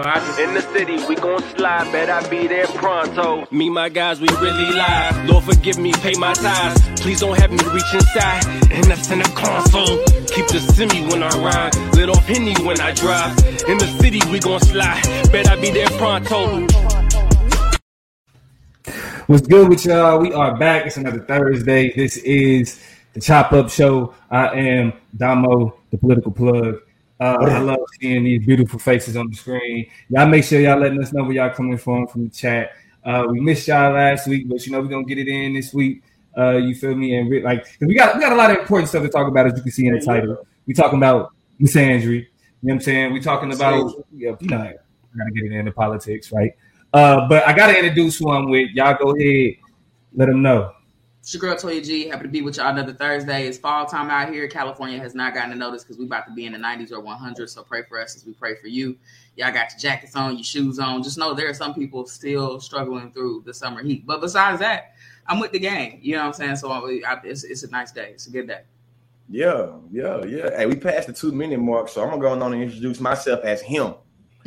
In the city, we gon' slide, bet I be there pronto. Me, my guys, we really live. Lord, forgive me, pay my tithes. Please don't have me reach inside, and that's in the console. Keep the semi when I ride, lit off Henny when I drive. In the city, we gon' slide, bet I be there pronto. What's good with y'all? We are back. It's another Thursday. This is the Chop Up Show. I am Damo, the political plug. Uh, I love seeing these beautiful faces on the screen. Y'all make sure y'all letting us know where y'all coming from from the chat. Uh, we missed y'all last week, but you know we're gonna get it in this week. Uh, you feel me? And re- like we got we got a lot of important stuff to talk about, as you can see in the title. We talking about misandry. You know what I'm saying? We talking about yeah, you know, I gotta get it into politics, right? Uh, but I gotta introduce who I'm with. Y'all go ahead, let them know. It's your girl Toya G. Happy to be with y'all another Thursday. It's fall time out here. California has not gotten a notice because we about to be in the 90s or 100. So pray for us as we pray for you. Y'all got your jackets on, your shoes on. Just know there are some people still struggling through the summer heat. But besides that, I'm with the gang. You know what I'm saying? So I, it's, it's a nice day. It's a good day. Yeah, yeah, yeah. Hey, we passed the two minute mark, so I'm gonna go on and introduce myself as him.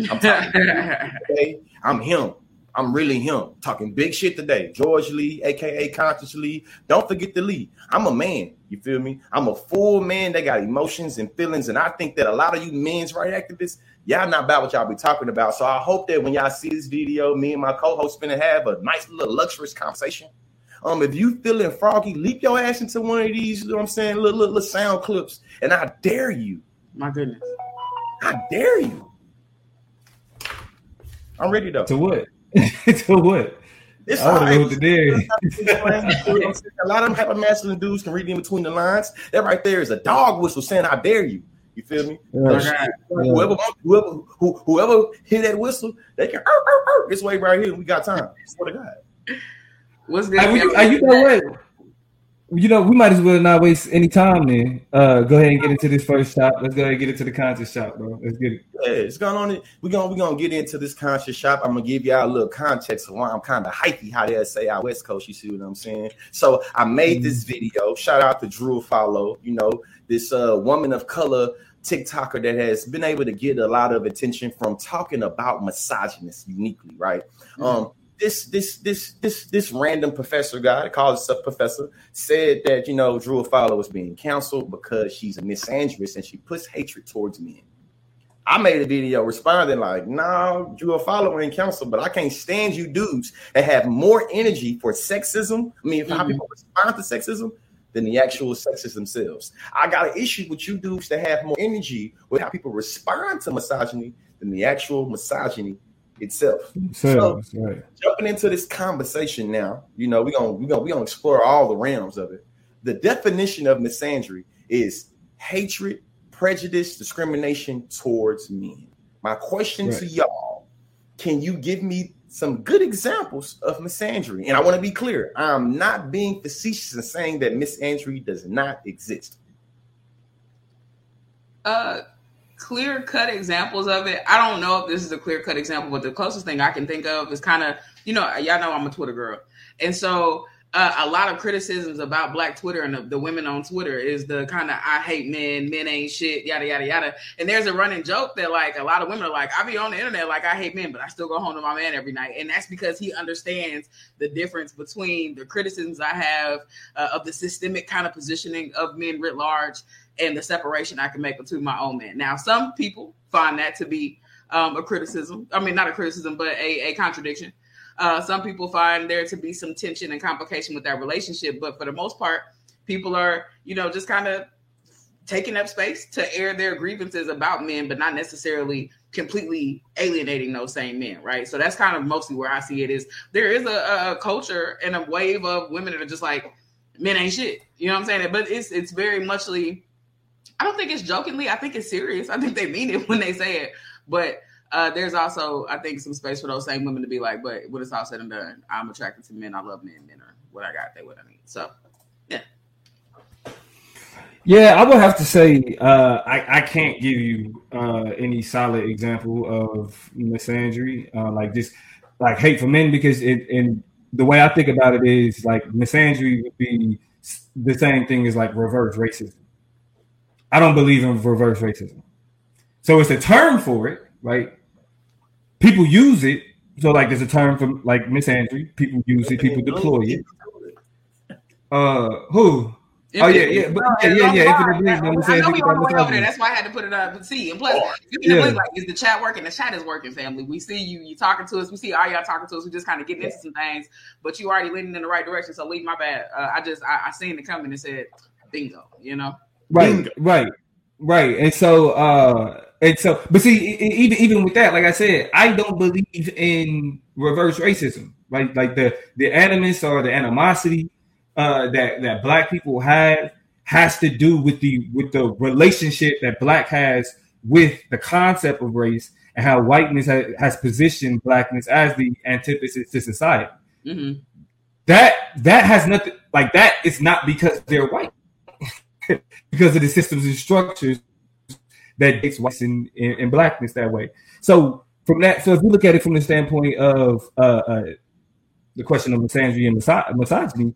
I'm talking, okay? I'm him. I'm really him talking big shit today. George Lee, aka Conscious Lee. Don't forget the Lee. I'm a man. You feel me? I'm a full man that got emotions and feelings. And I think that a lot of you men's right activists, y'all not about what y'all be talking about. So I hope that when y'all see this video, me and my co-host finna have a nice little luxurious conversation. Um, if you feeling froggy, leap your ass into one of these, you know what I'm saying, little, little, little sound clips, and I dare you. My goodness. I dare you. I'm ready though. To what? to what? It's I would all have right. the there. a lot of them hypermasculine dudes can read in between the lines. That right there is a dog whistle saying, "I dare you." You feel me? Yeah. So, Whoever, whoever, who, whoever hear that whistle, they can. "Arr, arr, arr." This way right here, we got time. Swear to God. What's good? Are we- hey, you know what? You know, we might as well not waste any time then. Uh, go ahead and get into this first shop. Let's go ahead and get into the conscious chop, bro. Let's get it. Yeah, it's going on. We're gonna we gonna get into this conscious chop. I'm gonna give y'all a little context of why I'm kind of hypey, how they say out West Coast. You see what I'm saying? So I made this video. Shout out to Drew Afualo. You know this uh, woman of color TikToker that has been able to get a lot of attention from talking about misogynist uniquely, right? Um, this this this this this random professor guy, himself a professor, said that you know Drew Afualo was being canceled because she's a misandrist and she puts hatred towards men. I made a video responding like, "No, Drew Afualo ain't canceled, but I can't stand you dudes that have more energy for sexism. I mean, for how mm-hmm. people respond to sexism than the actual sexes themselves. I got an issue with you dudes that have more energy with how people respond to misogyny than the actual misogyny itself. So, right. Jumping into this conversation now, you know, we're gonna we're gonna we're gonna explore all the realms of it. The definition of misandry is hatred, prejudice, discrimination towards men. My question to y'all: Can you give me some good examples of misandry? And I want to be clear: I'm not being facetious in saying that misandry does not exist. uh clear cut examples of it. I don't know if this is a clear cut example, but the closest thing I can think of is kind of, you know, y'all know I'm a Twitter girl. And so uh, a lot of criticisms about Black Twitter and the, the women on Twitter is the kind of I hate men, men ain't shit, yada yada yada. And there's a running joke that like a lot of women are like, I be on the internet like I hate men, but I still go home to my man every night, and that's because he understands the difference between the criticisms I have uh, of the systemic kind of positioning of men writ large and the separation I can make between my own man. Now, some people find that to be um, a criticism. I mean, not a criticism, but a, a contradiction. Uh, some people find there to be some tension and complication with that relationship, but for the most part, people are, you know, just kind of taking up space to air their grievances about men, but not necessarily completely alienating those same men, right? So that's kind of mostly where I see it is there is a, a culture and a wave of women that are just like men ain't shit. You know what I'm saying? But it's it's very muchly I don't think it's jokingly. I think it's serious. I think they mean it when they say it. But uh, there's also, I think, some space for those same women to be like, but when it's all said and done, I'm attracted to men. I love men. Men are what I got. They what I need. So, yeah. Yeah, I would have to say uh, I, I can't give you uh, any solid example of misandry, uh, like just like hate for men, because it and the way I think about it is like misandry would be the same thing as like reverse racism. I don't believe in reverse racism, so it's a term for it, right? people use it. So like there's a term for like misandry. People use it. People deploy it. Uh, who? oh yeah, yeah, but yeah, yeah, yeah. Infinite Blink. I know we on the way over there. That's why I had to put it up and see. And plus, Infinite yeah. Blink, like, is the chat working? The chat is working, family. We see you. You talking to us. We see all y'all talking to us. We just kind of getting into some things, but you already leading in the right direction. So leave my bad. Uh, I just I, I seen it coming and said, bingo. You know. Right. Bingo. Right. Right. And so. uh and so, but see, even even with that, like I said, I don't believe in reverse racism, right? Like the the animus or the animosity uh, that that black people have has to do with the with the relationship that black has with the concept of race and how whiteness has, has positioned blackness as the antithesis to society. Mm-hmm. That that has nothing like that. It's not because they're white, because of the systems and structures that makes whites and, and, and, blackness that way. So from that, so if you look at it from the standpoint of uh, uh, the question of misandry and misogyny,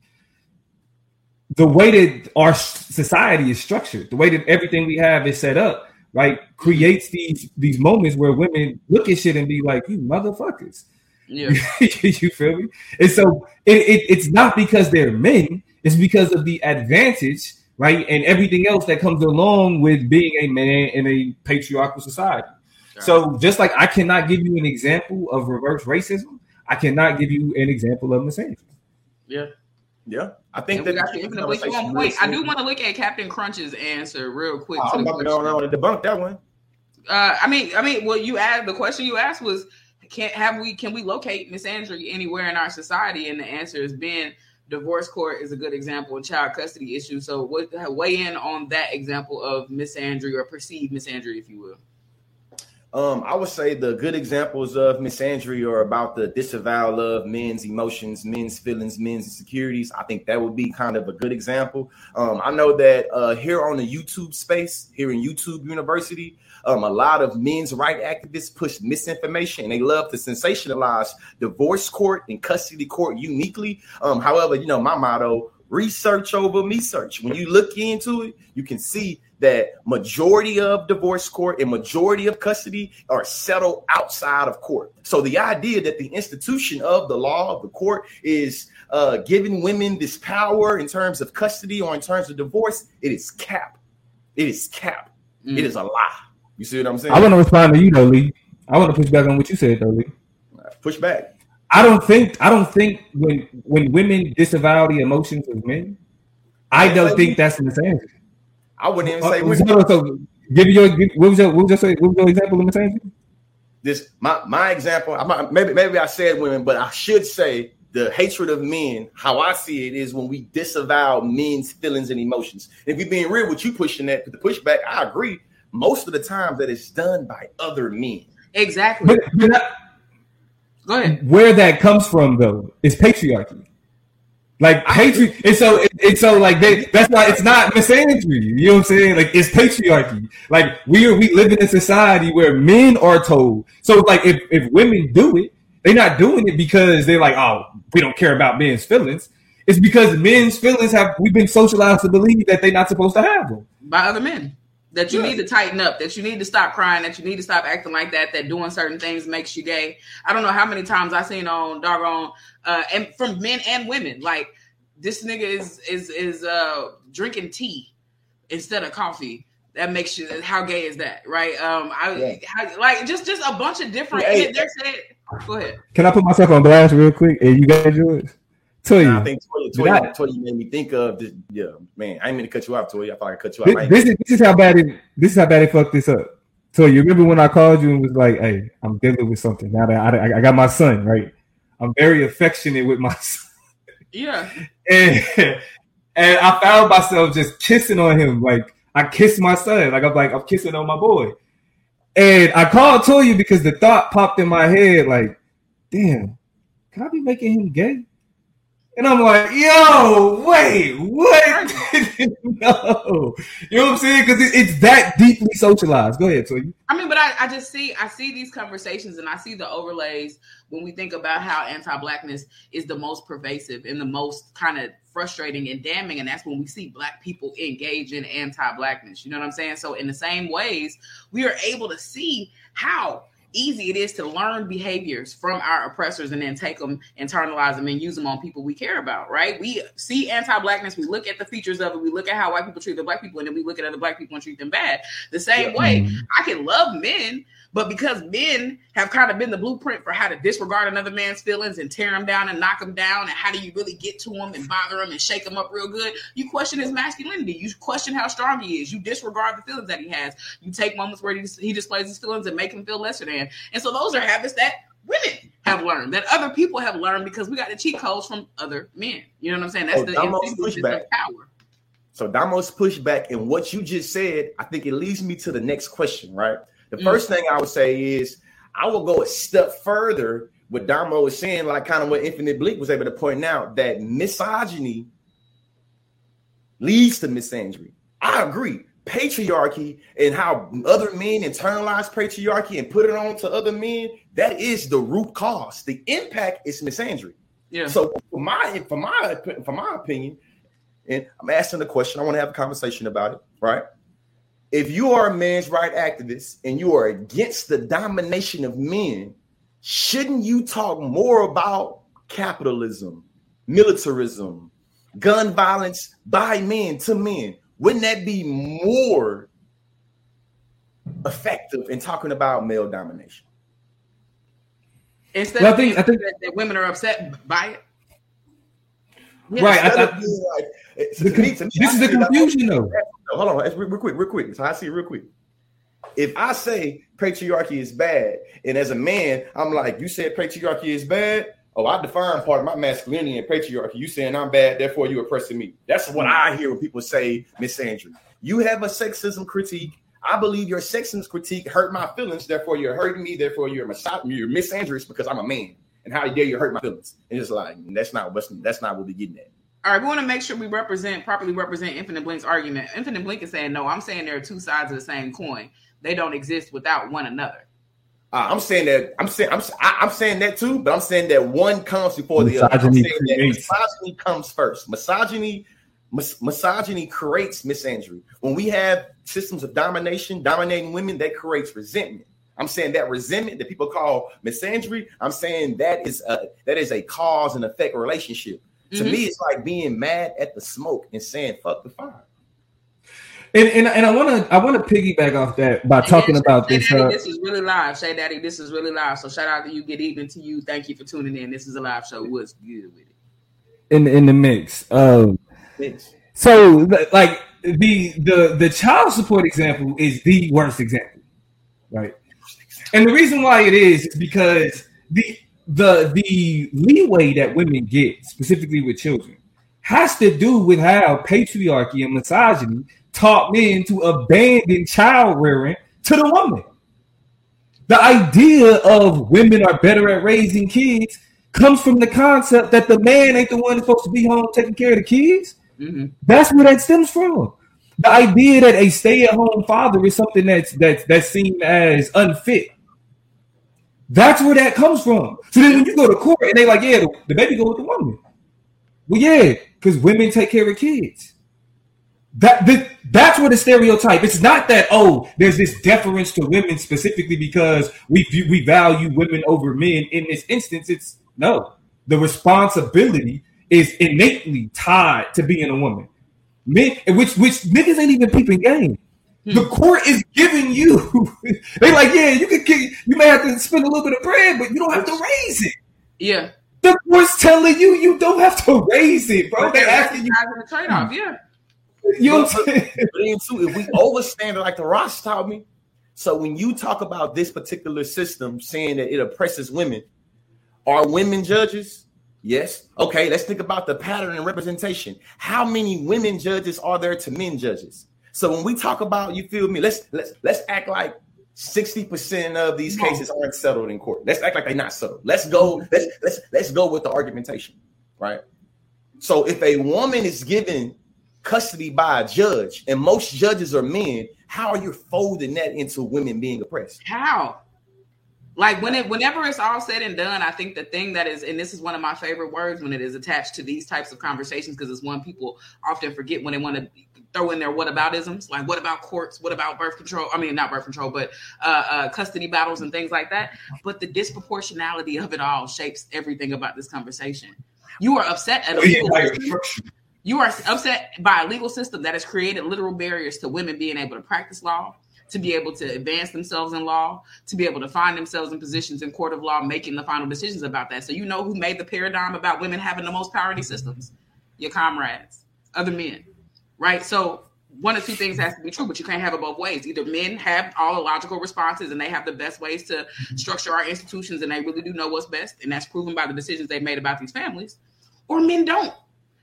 the way that our society is structured, the way that everything we have is set up, right, creates these these moments where women look at shit and be like, "You motherfuckers." Yeah, you feel me? And so it, it, it's not because they're men; it's because of the advantage, right, and everything else that comes along with being a man in a patriarchal society. Sure. So just like I cannot give you an example of reverse racism, I cannot give you an example of misandry. Yeah. Yeah, I think that. Wait, I do want to look at Captain Crunch's answer real quick. Oh, I'm about to go on to debunk that one. Uh, I mean, I mean, well, you asked the question you asked was, can have we can we locate misandry anywhere in our society? And the answer has been divorce court is a good example and child custody issue. So, what weigh in on that example of misandry or perceived misandry, if you will? Um, I would say the good examples of misandry are about the disavowal of men's emotions, men's feelings, men's insecurities. I think that would be kind of a good example. Um, I know that uh, here on the YouTube space, here in YouTube University, um, a lot of men's right activists push misinformation and they love to sensationalize divorce court and custody court uniquely. Um, however, you know, my motto research over me search. When you look into it, you can see that majority of divorce court and majority of custody are settled outside of court. So the idea that the institution of the law of the court is uh, giving women this power in terms of custody or in terms of divorce, it is cap. It is cap. Mm. It is a lie. You see what I'm saying? I want to respond to you though, Lee. I want to push back on what you said though, Lee. Push back. I don't think I don't think when when women disavow the emotions of men, I don't think that's misandry. I wouldn't even say. Uh, so, so, give your what was your what was your, what was your example of misandry? This my my example. I maybe maybe I said women, but I should say the hatred of men. How I see it is when we disavow men's feelings and emotions. If we being real with you pushing that the pushback, I agree. Most of the time that it's done by other men. Exactly. But, but I, Go ahead. Where that comes from, though, is patriarchy. Like hatred, and so it's so like they, that's why it's not misandry. You know what I'm saying? Like it's patriarchy. Like we are we live in a society where men are told. So like if if women do it, they're not doing it because they're like, oh, we don't care about men's feelings. It's because men's feelings have we've been socialized to believe that they're not supposed to have them by other men that you yeah. need to tighten up, that you need to stop crying, that you need to stop acting like that, that doing certain things makes you gay. I don't know how many times I've seen on doggone uh and from men and women, like this nigga is is is uh drinking tea instead of coffee. That makes you how gay is that, right? Um I yeah. how, like just just a bunch of different hey, they're saying go ahead. Can I put myself on blast real quick? And you guys yours? Toya. I think Toya, Toya, Toya made me think of this. Yeah, man, I didn't mean to cut you off, Toya. I thought I cut you off. This, this, is this is how bad it. This is how bad it fucked this up. So you remember when I called you and was like, "Hey, I'm dealing with something now that I, I got my son, right? I'm very affectionate with my son. Yeah, and and I found myself just kissing on him, like I kissed my son, like I'm like I'm kissing on my boy. And I called Toya because the thought popped in my head, like, damn, can I be making him gay? And I'm like, yo, wait, what? no. You know what I'm saying? Because it, it's that deeply socialized. Go ahead, Toya. I mean, but I, I just see I see these conversations and I see the overlays when we think about how anti-blackness is the most pervasive and the most kind of frustrating and damning. And that's when we see black people engage in anti-blackness. You know what I'm saying? So in the same ways, we are able to see how easy it is to learn behaviors from our oppressors and then take them, internalize them, and use them on people we care about, right? We see anti-blackness, we look at the features of it, we look at how white people treat the black people, and then we look at other black people and treat them bad. The same yeah. way, mm-hmm. I can love men, but because men have kind of been the blueprint for how to disregard another man's feelings and tear him down and knock him down, and how do you really get to him and bother him and shake him up real good, you question his masculinity. You question how strong he is. You disregard the feelings that he has. You take moments where he, he displays his feelings and make him feel lesser than. And so those are habits that women have learned, that other people have learned because we got the cheat codes from other men. You know what I'm saying? That's the pushback. power. So Damo's pushback and what you just said, I think it leads me to the next question, right? The mm. first thing I would say is I will go a step further. What Damo was saying, like kind of what Infinite Blink was able to point out, that misogyny leads to misandry. I agree. Patriarchy and how other men internalize patriarchy and put it on to other men, that is the root cause. The impact is misandry. Yeah. So for my for my for my opinion, and I'm asking the question, I want to have a conversation about it, right? If you are a man's right activist and you are against the domination of men, shouldn't you talk more about capitalism, militarism, gun violence by men to men? Wouldn't that be more effective in talking about male domination? Instead well, of I think, I think that, that, women are upset by it. Yeah, right. I, I, like, the, me, me, this is the confusion, though. Hold on, real quick, real quick. So I see real quick. If I say patriarchy is bad, and as a man, I'm like, you said patriarchy is bad, oh, I define part of my masculinity and patriarchy. You saying I'm bad, therefore you oppressing me. That's what I hear when people say, misandry. You have a sexism critique. I believe your sexism critique hurt my feelings, therefore you're hurting me, therefore you're a you're misandrous because I'm a man. And how dare you hurt my feelings? And it's like that's not what's that's not what we're getting at. All right, we want to make sure we represent properly represent Infinite Blink's argument. Infinite Blink is saying no. I'm saying there are two sides of the same coin. They don't exist without one another. Uh, I'm saying that I'm saying I'm I'm saying that too, but I'm saying that one comes before the other. I'm saying that misogyny comes first. Misogyny, mis- misogyny creates misandry. When we have systems of domination, dominating women, that creates resentment. I'm saying that resentment that people call misandry. I'm saying that is a, that is a cause and effect relationship. Mm-hmm. To me, it's like being mad at the smoke and saying "fuck the fire." And, and, and I want to I want to piggyback off that by talking about Shay this. Daddy, uh, this is really live, Shay Daddy. This is really live. So shout out to you. Get even to you. Thank you for tuning in. This is a live show. What's good with it? In in the mix. Um, so like the the the child support example is the worst example, right? And the reason why it is is because the the the leeway that women get specifically with children has to do with how patriarchy and misogyny taught men to abandon child rearing to the woman. The idea of women are better at raising kids comes from the concept that the man ain't the one supposed to be home taking care of the kids. Mm-hmm. That's where that stems from. The idea that a stay-at-home father is something that's that's that's seen as unfit. That's where that comes from. So then when you go to court and they like, yeah, the, baby go with the woman. Well, yeah, because women take care of kids. That, that that's what the stereotype. It's not that oh, there's this deference to women specifically because we we value women over men. In this instance, it's no. The responsibility is innately tied to being a woman. Men, which which niggas ain't even peeping game. The hmm. court is giving you. they like, yeah, you can kick you may have to spend a little bit of bread, but you don't have to raise it. Yeah. The court's telling you you don't have to raise it, bro. They're asking you to trade off. Yeah. You know what I'm saying? if we overstand it like the Ross taught me, so when you talk about this particular system saying that it oppresses women, are women judges? Yes. Okay, let's think about the pattern and representation. How many women judges are there to men judges? So when we talk about, you feel me? Let's let's let's act like 60% of these cases aren't settled in court. Let's act like they're not settled. Let's go, let's let's let's go with the argumentation, right? So if a woman is given custody by a judge, and most judges are men, how are you folding that into women being oppressed? How? Like when it whenever it's all said and done, I think the thing that is, and this is one of my favorite words when it is attached to these types of conversations, because it's one people often forget when they want to throw in their whataboutisms, like what about courts? What about birth control? I mean, not birth control, but uh, uh, custody battles and things like that. But the disproportionality of it all shapes everything about this conversation. You are upset at a legal. You are upset by a legal system that has created literal barriers to women being able to practice law, to be able to advance themselves in law, to be able to find themselves in positions in court of law, making the final decisions about that. So you know who made the paradigm about women having the most power in these systems? Your comrades, other men right? So one of two things has to be true, but you can't have it both ways. Either men have all the logical responses and they have the best ways to mm-hmm. structure our institutions and they really do know what's best, and that's proven by the decisions they've made about these families, or men don't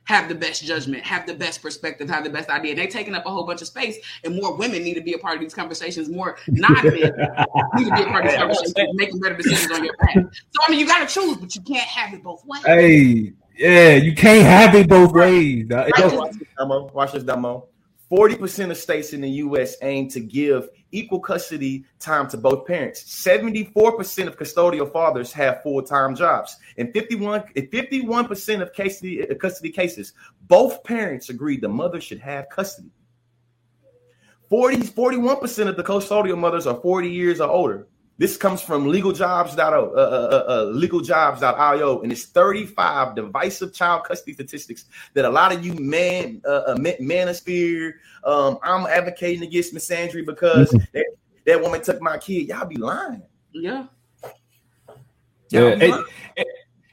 have the best judgment, have the best perspective, have the best idea. They're taking up a whole bunch of space, and more women need to be a part of these conversations. More non men need to be a part of these conversations, making better decisions on your behalf. So I mean, you got to choose, but you can't have it both ways. Hey, yeah, you can't have it both ways. Watch this Damo. Watch this Damo. 40% of states in the US aim to give equal custody time to both parents. 74% of custodial fathers have full-time jobs. And 51 51% of custody, uh, custody cases, both parents agree the mother should have custody. 40 41% of the custodial mothers are 40 years or older. This comes from legaljobs.io, uh, uh, uh, legaljobs.io, and it's 35 divisive child custody statistics that a lot of you man, uh, manosphere, um, I'm advocating against Miss misandry because mm-hmm. that, that woman took my kid. Y'all be lying. Yeah. yeah. And,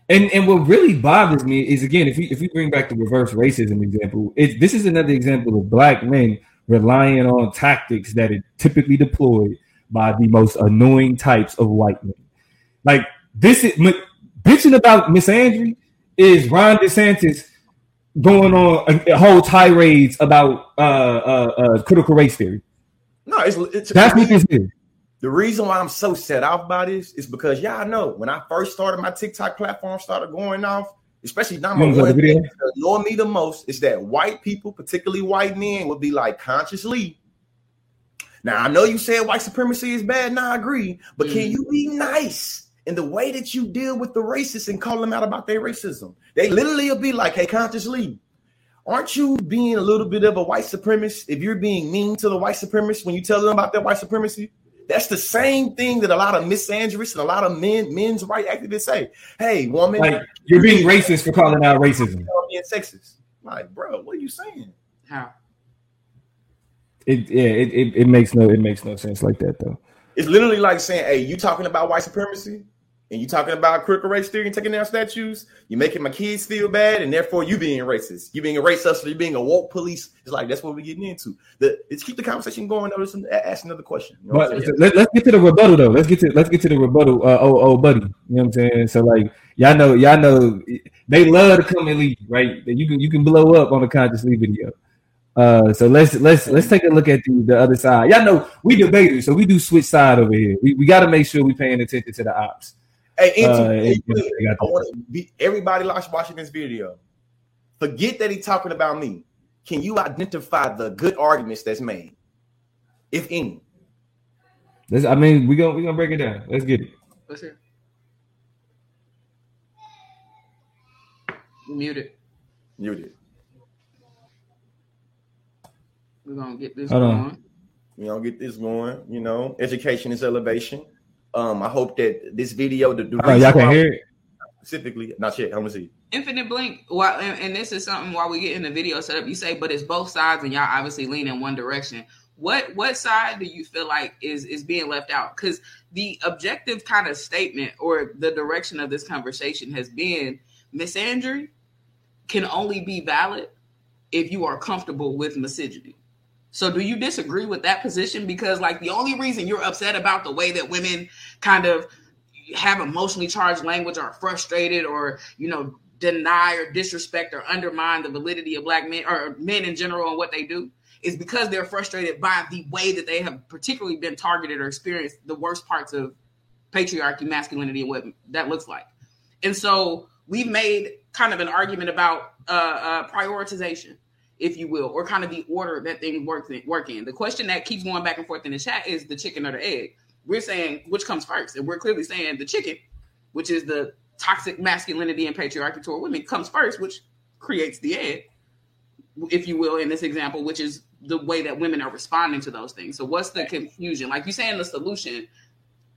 and, and what really bothers me is again, if we if we bring back the reverse racism example, it, this is another example of black men relying on tactics that are typically deployed by the most annoying types of white men. Like this is bitching about misandry is Ron DeSantis going on a, a whole tirades about uh, uh, uh, critical race theory. No, it's, it's that's what this is. The reason why I'm so set off by this is because y'all know when I first started my TikTok platform started going off, especially now my one thing that annoy me the most is that white people, particularly white men, would be like Conscious Lee now I know you said white supremacy is bad. and I agree, but mm. can you be nice in the way that you deal with the racists and call them out about their racism? They literally will be like, "Hey, Conscious Lee, aren't you being a little bit of a white supremacist if you're being mean to the white supremacists when you tell them about their white supremacy?" That's the same thing that a lot of misandrists and a lot of men, men's right activists say. Hey, woman, like you're being racist for calling out racism. Being sexist. Like, bro, what are you saying? How? It yeah, it, it, it makes no it makes no sense like that though. It's literally like saying, "Hey, you talking about white supremacy, and you talking about critical race theory and taking down statues. You're making my kids feel bad, and therefore you being racist. You being a hustler. You being a woke police. It's like that's what we're getting into. The let's keep the conversation going. Though, ask another question. You know but, let, us get to the rebuttal though. Let's get to let's get to the rebuttal. Uh, oh, oh, buddy. You know what I'm saying? So like, y'all know, y'all know, they love to come and leave, right? You can you can blow up on a Conscious Lee video. Uh, so let's let's let's take a look at the, the other side. Y'all know we debaters, so we do switch side over here. We, we got to make sure we paying attention to the ops. Hey, uh, and, I be everybody watching this video. Forget that he's talking about me. Can you identify the good arguments that's made, if any? Let's, I mean, we gonna we gonna break it down. Let's get it. Let's hear. Muted. Muted. We're gonna get this Hold going. On. We're gonna get this going. You know, education is elevation. Um, I hope that this video, the, the oh, y'all can hear it specifically. Not yet. I'm gonna see. Infinite blink. Well, and, and, this is something while we get in the video set up. You say, but it's both sides, and y'all obviously lean in one direction. What what side do you feel like is is being left out? Because the objective kind of statement or the direction of this conversation has been Miss misandry can only be valid if you are comfortable with misogyny. So do you disagree with that position? Because like the only reason you're upset about the way that women kind of have emotionally charged language or frustrated or you know deny or disrespect or undermine the validity of black men or men in general and what they do is because they're frustrated by the way that they have particularly been targeted or experienced the worst parts of patriarchy, masculinity, and what that looks like. And so we've made kind of an argument about uh, uh, prioritization if you will, or kind of the order that things work in, work in. The question that keeps going back and forth in the chat is the chicken or the egg. We're saying which comes first, and we're clearly saying the chicken, which is the toxic masculinity and patriarchy toward women, comes first, which creates the egg, if you will, in this example, which is the way that women are responding to those things. So what's the confusion? Like you saying the solution,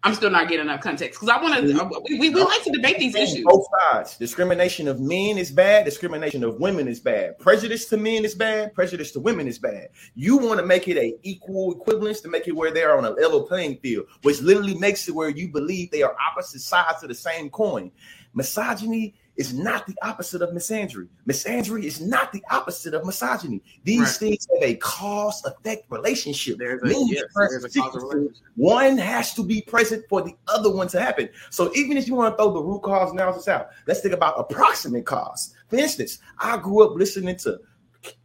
I'm still not getting enough context because I want to. Uh, we, we, we, like to debate these issues. Both sides. Discrimination of men is bad. Discrimination of women is bad. Prejudice to men is bad. Prejudice to women is bad. You want to make it a equal equivalence to make it where they're on a level playing field, which literally makes it where you believe they are opposite sides of the same coin. Misogyny is not the opposite of misandry. Misandry is not the opposite of misogyny. These right. things have a cause effect relationship. There's a, yes, there's a relationship. One has to be present for the other one to happen. So even if you want to throw the root cause analysis out, let's think about approximate cause. For instance, I grew up listening to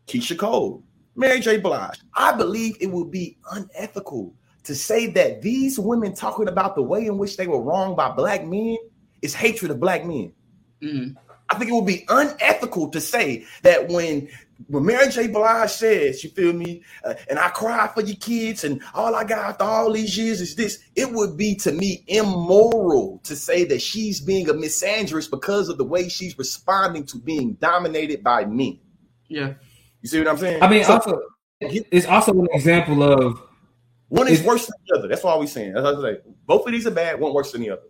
Keyshia Cole, Mary J. Blige. I believe it would be unethical to say that these women talking about the way in which they were wronged by black men is hatred of black men. Mm-hmm. I think it would be unethical to say that when when Mary J. Blige says, you feel me, uh, and I cry for your kids, and all I got after all these years is this, it would be to me immoral to say that she's being a misandrist because of the way she's responding to being dominated by men. Yeah. You see what I'm saying? I mean, so, also, it's also an example of one is worse than the other. That's all we're saying. That's what I say. Both of these are bad, one worse than the other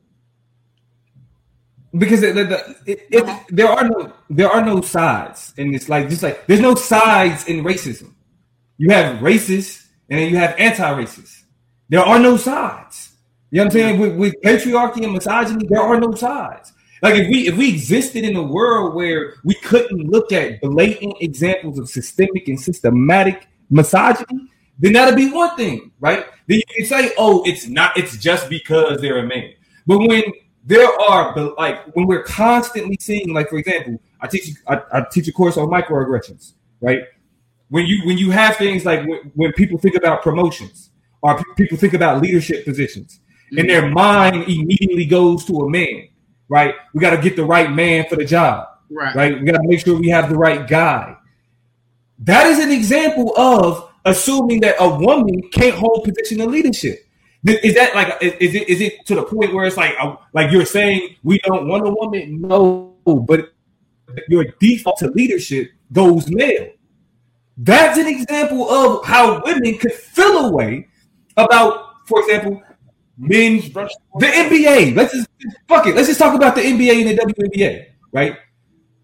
because the, the, it, it, there are no there are no sides in this. Like just like there's no sides in racism. You have racists and then you have anti-racists. There are no sides. You know what I'm saying? Mm-hmm. With, with patriarchy and misogyny, there are no sides. Like if we if we existed in a world where we couldn't look at blatant examples of systemic and systematic misogyny, then that'd be one thing, right? Then you can say, oh, it's not, it's just because they're a man. But when there are like when we're constantly seeing, like for example, I teach I, I teach a course on microaggressions, right? When you when you have things like when, when people think about promotions or people think about leadership positions, mm-hmm. and their mind immediately goes to a man, right? We got to get the right man for the job, right? Right? We got to make sure we have the right guy. That is an example of assuming that a woman can't hold position of leadership. Is that like is it is it to the point where it's like uh, like you're saying we don't want a woman? No, but your default to leadership goes male. That's an example of how women could feel a way about, for example, men, the NBA. Let's just fuck it. Let's just talk about the NBA and the WNBA, right?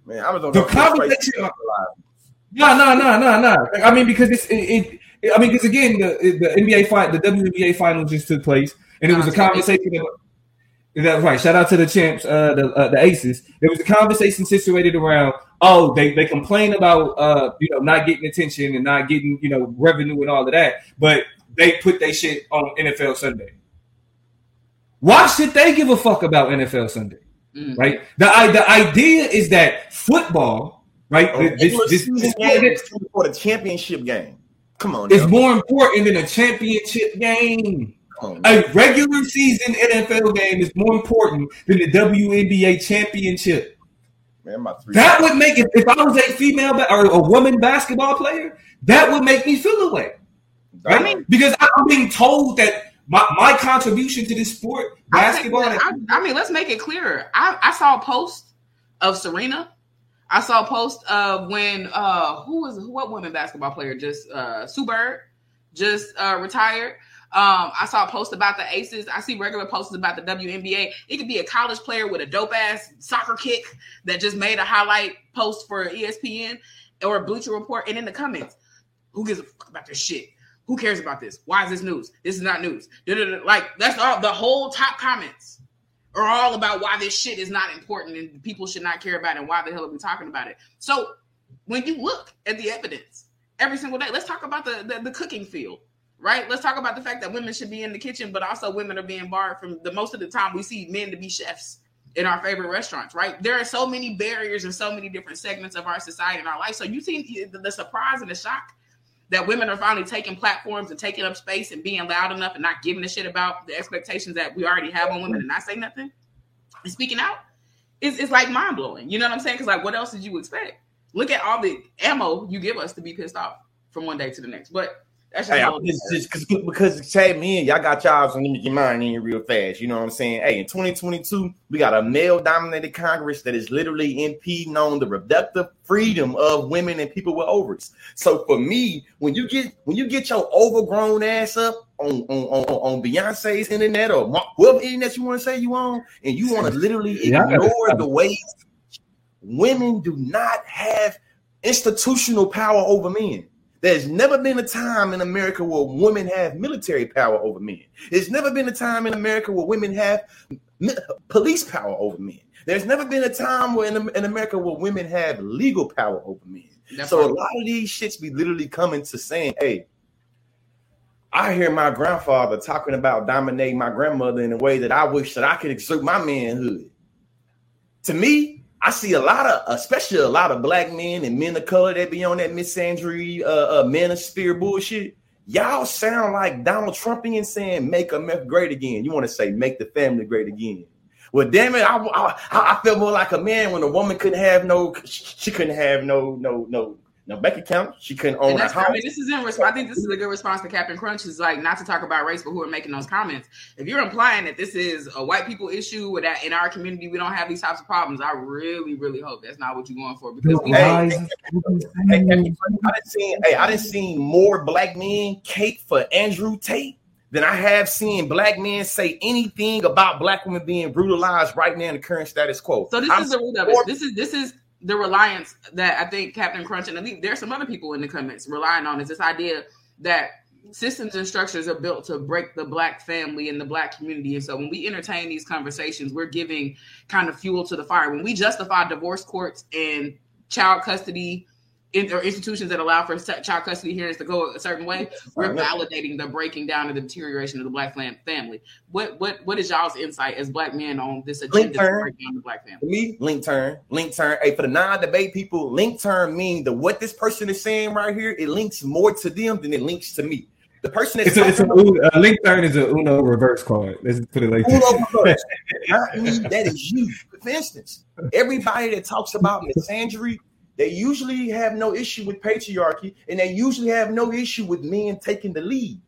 Man, I was on the conversation. No, no, no, no, no. I mean, because it's it, it I mean, because again, the the NBA fight, the WNBA final just took place, and it was a conversation. That's right. Shout out to the champs, uh, the uh, the Aces. There was a conversation situated around. Oh, they, they complain about uh, you know not getting attention and not getting you know revenue and all of that, but they put their shit on NFL Sunday. Why should they give a fuck about NFL Sunday? Mm. Right. The the idea is that football, right? Oh, this, this, this, this, for the championship game. Come on. It's more important than a championship game. A regular season NFL game is more important than the WNBA championship. Man, that would make it if I was a female or a woman basketball player, that would make me feel away. Right? I mean, because I'm being told that my, my contribution to this sport, basketball. I, I, I mean, let's make it clearer. I, I saw a post of Serena I saw a post of when uh who was what woman basketball player just uh Sue Bird just uh retired. Um, I saw a post about the Aces. I see regular posts about the WNBA. It could be a college player with a dope ass soccer kick that just made a highlight post for ESPN or a Bleacher Report. And in the comments, who gives a fuck about this shit? Who cares about this? Why is this news? This is not news. Like that's all the whole top comments are all about why this shit is not important and people should not care about it and why the hell are we talking about it. So when you look at the evidence every single day, let's talk about the, the, the cooking field, right? Let's talk about the fact that women should be in the kitchen, but also women are being barred from the most of the time we see men to be chefs in our favorite restaurants, right? There are so many barriers and so many different segments of our society and our life. So you see the, the surprise and the shock that women are finally taking platforms and taking up space and being loud enough and not giving a shit about the expectations that we already have on women and not say nothing and speaking out is it's like mind blowing. You know what I'm saying? Because like, what else did you expect? Look at all the ammo you give us to be pissed off from one day to the next. But That's just, Hey, hey, I'm just, just cause, because Chad, me and y'all got jobs and let me get mine in real fast. You know what I'm saying? Hey, in 2022, we got a male-dominated Congress that is literally impeding on the reproductive freedom of women and people with ovaries. So for me, when you get when you get your overgrown ass up on on on, on Beyonce's internet or whoever internet you want to say you on, and you want to literally Yeah, I gotta ignore stop. the ways women do not have institutional power over men. There's never been a time in America where women have military power over men. There's never been a time in America where women have police power over men. There's never been a time where in, in America where women have legal power over men. That's so a lot of these shits be literally coming to saying, "Hey, I hear my grandfather talking about dominating my grandmother in a way that I wish that I could exert my manhood." To me, I see a lot of, especially a lot of black men and men of color that be on that Miss misandry, uh, uh manosphere bullshit. Y'all sound like Donald Trumpian saying "Make America Great Again." You want to say "Make the family great again"? Well, damn it, I, I I feel more like a man when a woman couldn't have no, she couldn't have no no no no bank account. She couldn't own And a house. I mean, this is in response. I think this is a good response to Captain Crunch. Is like not to talk about race, but who are making those comments. If you're implying that this is a white people issue, or that in our community we don't have these types of problems, I really, really hope that's not what you're going for. Because we Hey, Lies. Hey, hey, I didn't see. Hey, I didn't see more black men cape for Andrew Tate than I have seen black men say anything about black women being brutalized right now in the current status quo. So this I'm is the root of it. This is this is the reliance that I think Captain Crunch and I think there's some other people in the comments relying on is this idea that systems and structures are built to break the black family and the black community. And so when we entertain these conversations, we're giving kind of fuel to the fire. When we justify divorce courts and child custody in, or institutions that allow for sa- child custody hearings to go a certain way, we're validating the breaking down and the deterioration of the black fam- family. What what what is y'all's insight as black men on this agenda to turn. break down the black family? For me, link turn, link turn. Hey, for the non-debate people, link turn mean the what this person is saying right here. It links more to them than it links to me. The person that's It's a, it's a, a link turn is a Uno reverse card. Let's put it like Uno that. reverse. Not me, that is you. For instance, everybody that talks about misandry, they usually have no issue with patriarchy, and they usually have no issue with men taking the lead.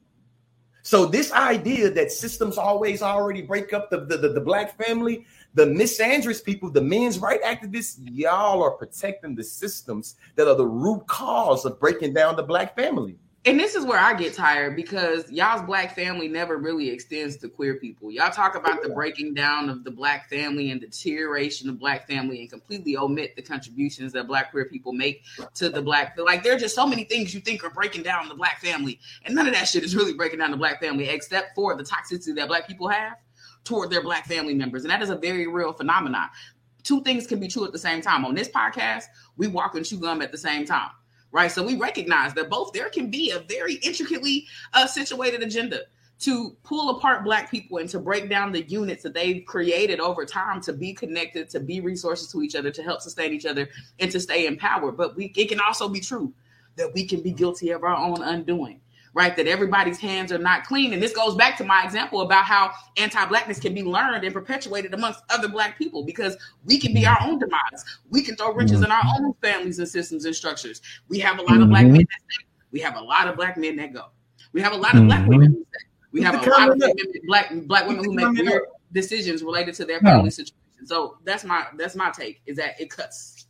So this idea that systems always already break up the, the, the, the black family, the misandrous people, the men's right activists, y'all are protecting the systems that are the root cause of breaking down the black family. And this is where I get tired because y'all's black family never really extends to queer people. Y'all talk about the breaking down of the black family and deterioration of black family and completely omit the contributions that black queer people make to the black. Like there are just so many things you think are breaking down the black family, and none of that shit is really breaking down the black family, except for the toxicity that black people have toward their black family members, and that is a very real phenomenon. Two things can be true at the same time. On this podcast, we walk and chew gum at the same time right? So we recognize that both there can be a very intricately uh, situated agenda to pull apart Black people and to break down the units that they've created over time to be connected, to be resources to each other, to help sustain each other, and to stay in power. But we, it can also be true that we can be guilty of our own undoing. Right, that everybody's hands are not clean. And this goes back to my example about how anti blackness can be learned and perpetuated amongst other black people because we can be our own demise. We can throw wrenches in our own families and systems and structures. We have a lot of black men that stay. We have a lot of black men that go. We have a lot of black women who stay. We have a lot of black black women who make weird decisions related to their family situation. So that's my that's my take is that it cuts.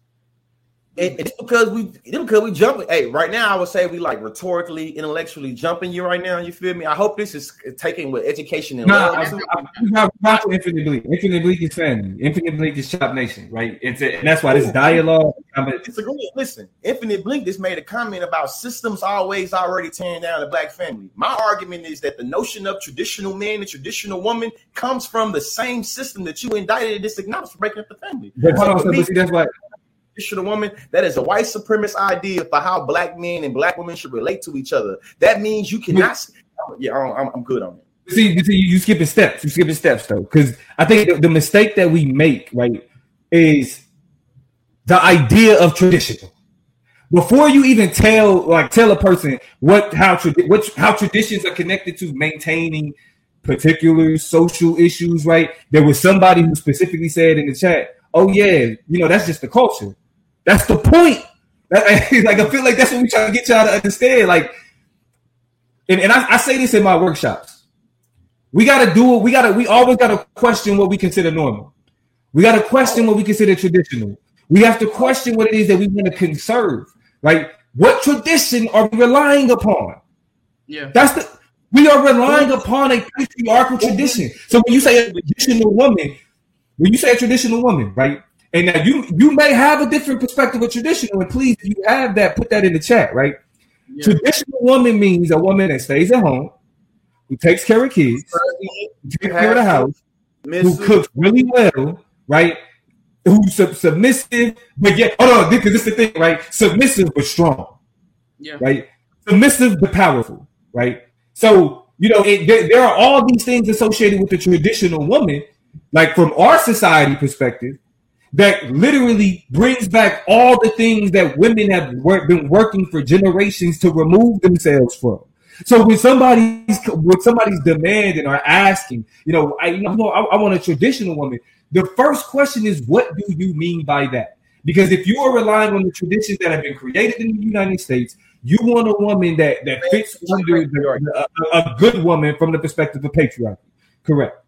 And mm. it's because we it's because we jump. Hey, right now I would say we like rhetorically, intellectually jumping you right now. You feel me? I hope this is taking with education and Nah, love. Not Infinite Blink. Infinite Blink is family. Infinite Blink is Chop Nation, right? It's a, and that's why this dialogue. I'm a, disagree. Listen, Infinite Blink just made a comment about systems always already tearing down the black family. My argument is that the notion of traditional man and traditional woman comes from the same system that you indicted and disacknowledged for breaking up the family. but hold on, So so, but see, that's why. Traditional woman, that is a white supremacist idea for how black men and black women should relate to each other. That means you cannot. Yeah, I'm, I'm good on it. See, you see, you skipping steps. You skipping steps though, because I think the, the mistake that we make, right, is the idea of traditional. Before you even tell, like, tell a person what how tradi- what how traditions are connected to maintaining particular social issues, right? There was somebody who specifically said in the chat, "Oh yeah, you know that's just the culture. That's the point." That, like I feel like that's what we try to get y'all to understand. Like and, and I, I say this in my workshops. We got to do it. We got to. We always got to question what we consider normal. We got to question what we consider traditional. We have to question what it is that we want to conserve. Right? What tradition are we relying upon? Yeah, that's the. We are relying upon a patriarchal tradition. So when you say a traditional woman, when you say a traditional woman, right? And now you you may have a different perspective of traditional, and please, if you have that, put that in the chat, right? Yeah. Traditional woman means a woman that stays at home, who takes care of kids, who takes care of the house, who cooks really well, right? Who's sub- submissive, but yet, hold on, because this is the thing, right? Submissive but strong, yeah, right? Submissive but powerful, right? So you know, it, there, there are all these things associated with the traditional woman, like from our society perspective, that literally brings back all the things that women have work, been working for generations to remove themselves from. So when somebody's when somebody's demanding or asking, you know, I you know I, I want a traditional woman. The first question is, what do you mean by that? Because if you are relying on the traditions that have been created in the United States, you want a woman that that fits under the, a, a good woman from the perspective of patriarchy. Correct.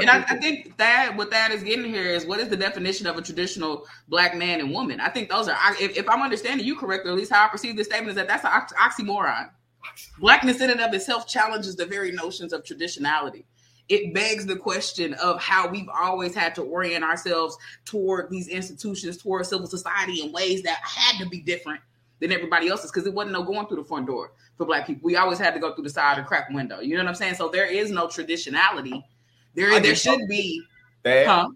And I, I, think that what that is getting here is what is the definition of a traditional black man and woman? I think those are, if, if I'm understanding you correctly, at least how I perceive this statement is that that's an oxymoron. Blackness in and of itself challenges the very notions of traditionality. It begs the question of how we've always had to orient ourselves toward these institutions, toward civil society in ways that had to be different than everybody else's because it wasn't no going through the front door for black people. We always had to go through the side or crack window. You know what I'm saying? So there is no traditionality there, I there should be. Dad, huh?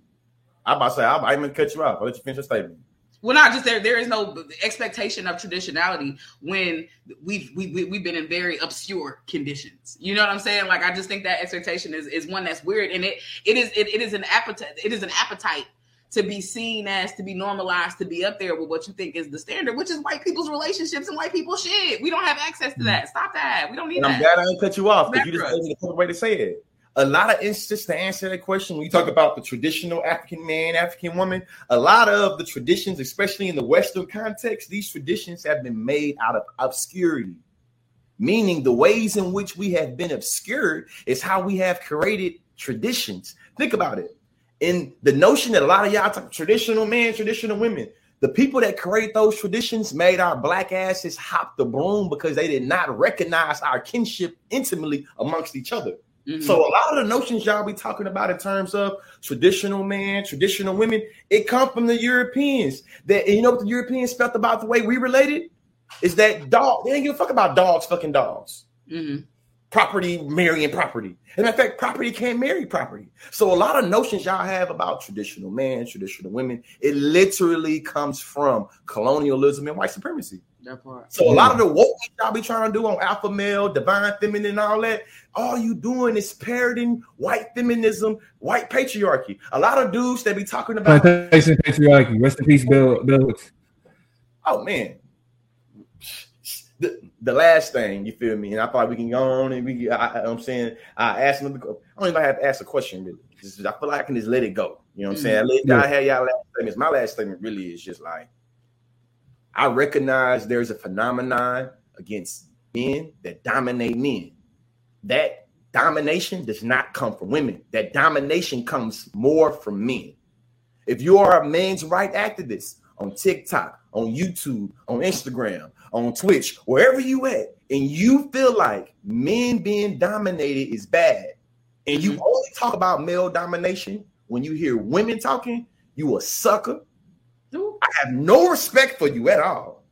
I'm about to say, I'm, I'm going to cut you off. I'll let you finish your statement. Well, not just there. There is no expectation of traditionality when we've we, we, we've been in very obscure conditions. You know what I'm saying? Like I just think that expectation is is one that's weird, and it it is it, it is an appetite. It is an appetite to be seen as to be normalized to be up there with what you think is the standard, which is white people's relationships and white people shit. We don't have access to mm. that. Stop that. We don't need and that. I'm glad I didn't cut you off because you just gave me the way to say it a lot of instances to answer that question when you talk about the traditional African man, African woman, a lot of the traditions, especially in the Western context, these traditions have been made out of obscurity. Meaning the ways in which we have been obscured is how we have created traditions. Think about it. In the notion that a lot of y'all talk traditional men, traditional women, the people that create those traditions made our black asses hop the broom because they did not recognize our kinship intimately amongst each other. Mm-hmm. So a lot of the notions y'all be talking about in terms of traditional man, traditional women, it come from the Europeans. That you know what the Europeans felt about the way we related is that dog. They didn't give a fuck about dogs, fucking dogs. Mm-hmm. Property marrying property. And in fact, property can't marry property. So a lot of notions y'all have about traditional man, traditional women, it literally comes from colonialism and white supremacy. That part. So a lot of the woke y'all be trying to do on alpha male, divine feminine, and all that, all you doing is parroting white feminism, white patriarchy. A lot of dudes that be talking about plantation patriarchy. Rest in peace, Bill. Bill. Oh man. The, the last thing, you feel me? And I thought we can go on and we I, am saying I asked him I don't even have to ask a question really. Just, I feel like I can just let it go. You know what I'm saying? Mm-hmm. Let y'all have y'all last statements. My last statement really is just like I recognize there's a phenomenon against men that dominate men. That domination does not come from women. That domination comes more from men. If you are a men's right activist on TikTok, on YouTube, on Instagram, on Twitch, wherever you at, and you feel like men being dominated is bad, and you mm-hmm. only talk about male domination when you hear women talking, you a sucker, I have no respect for you at all.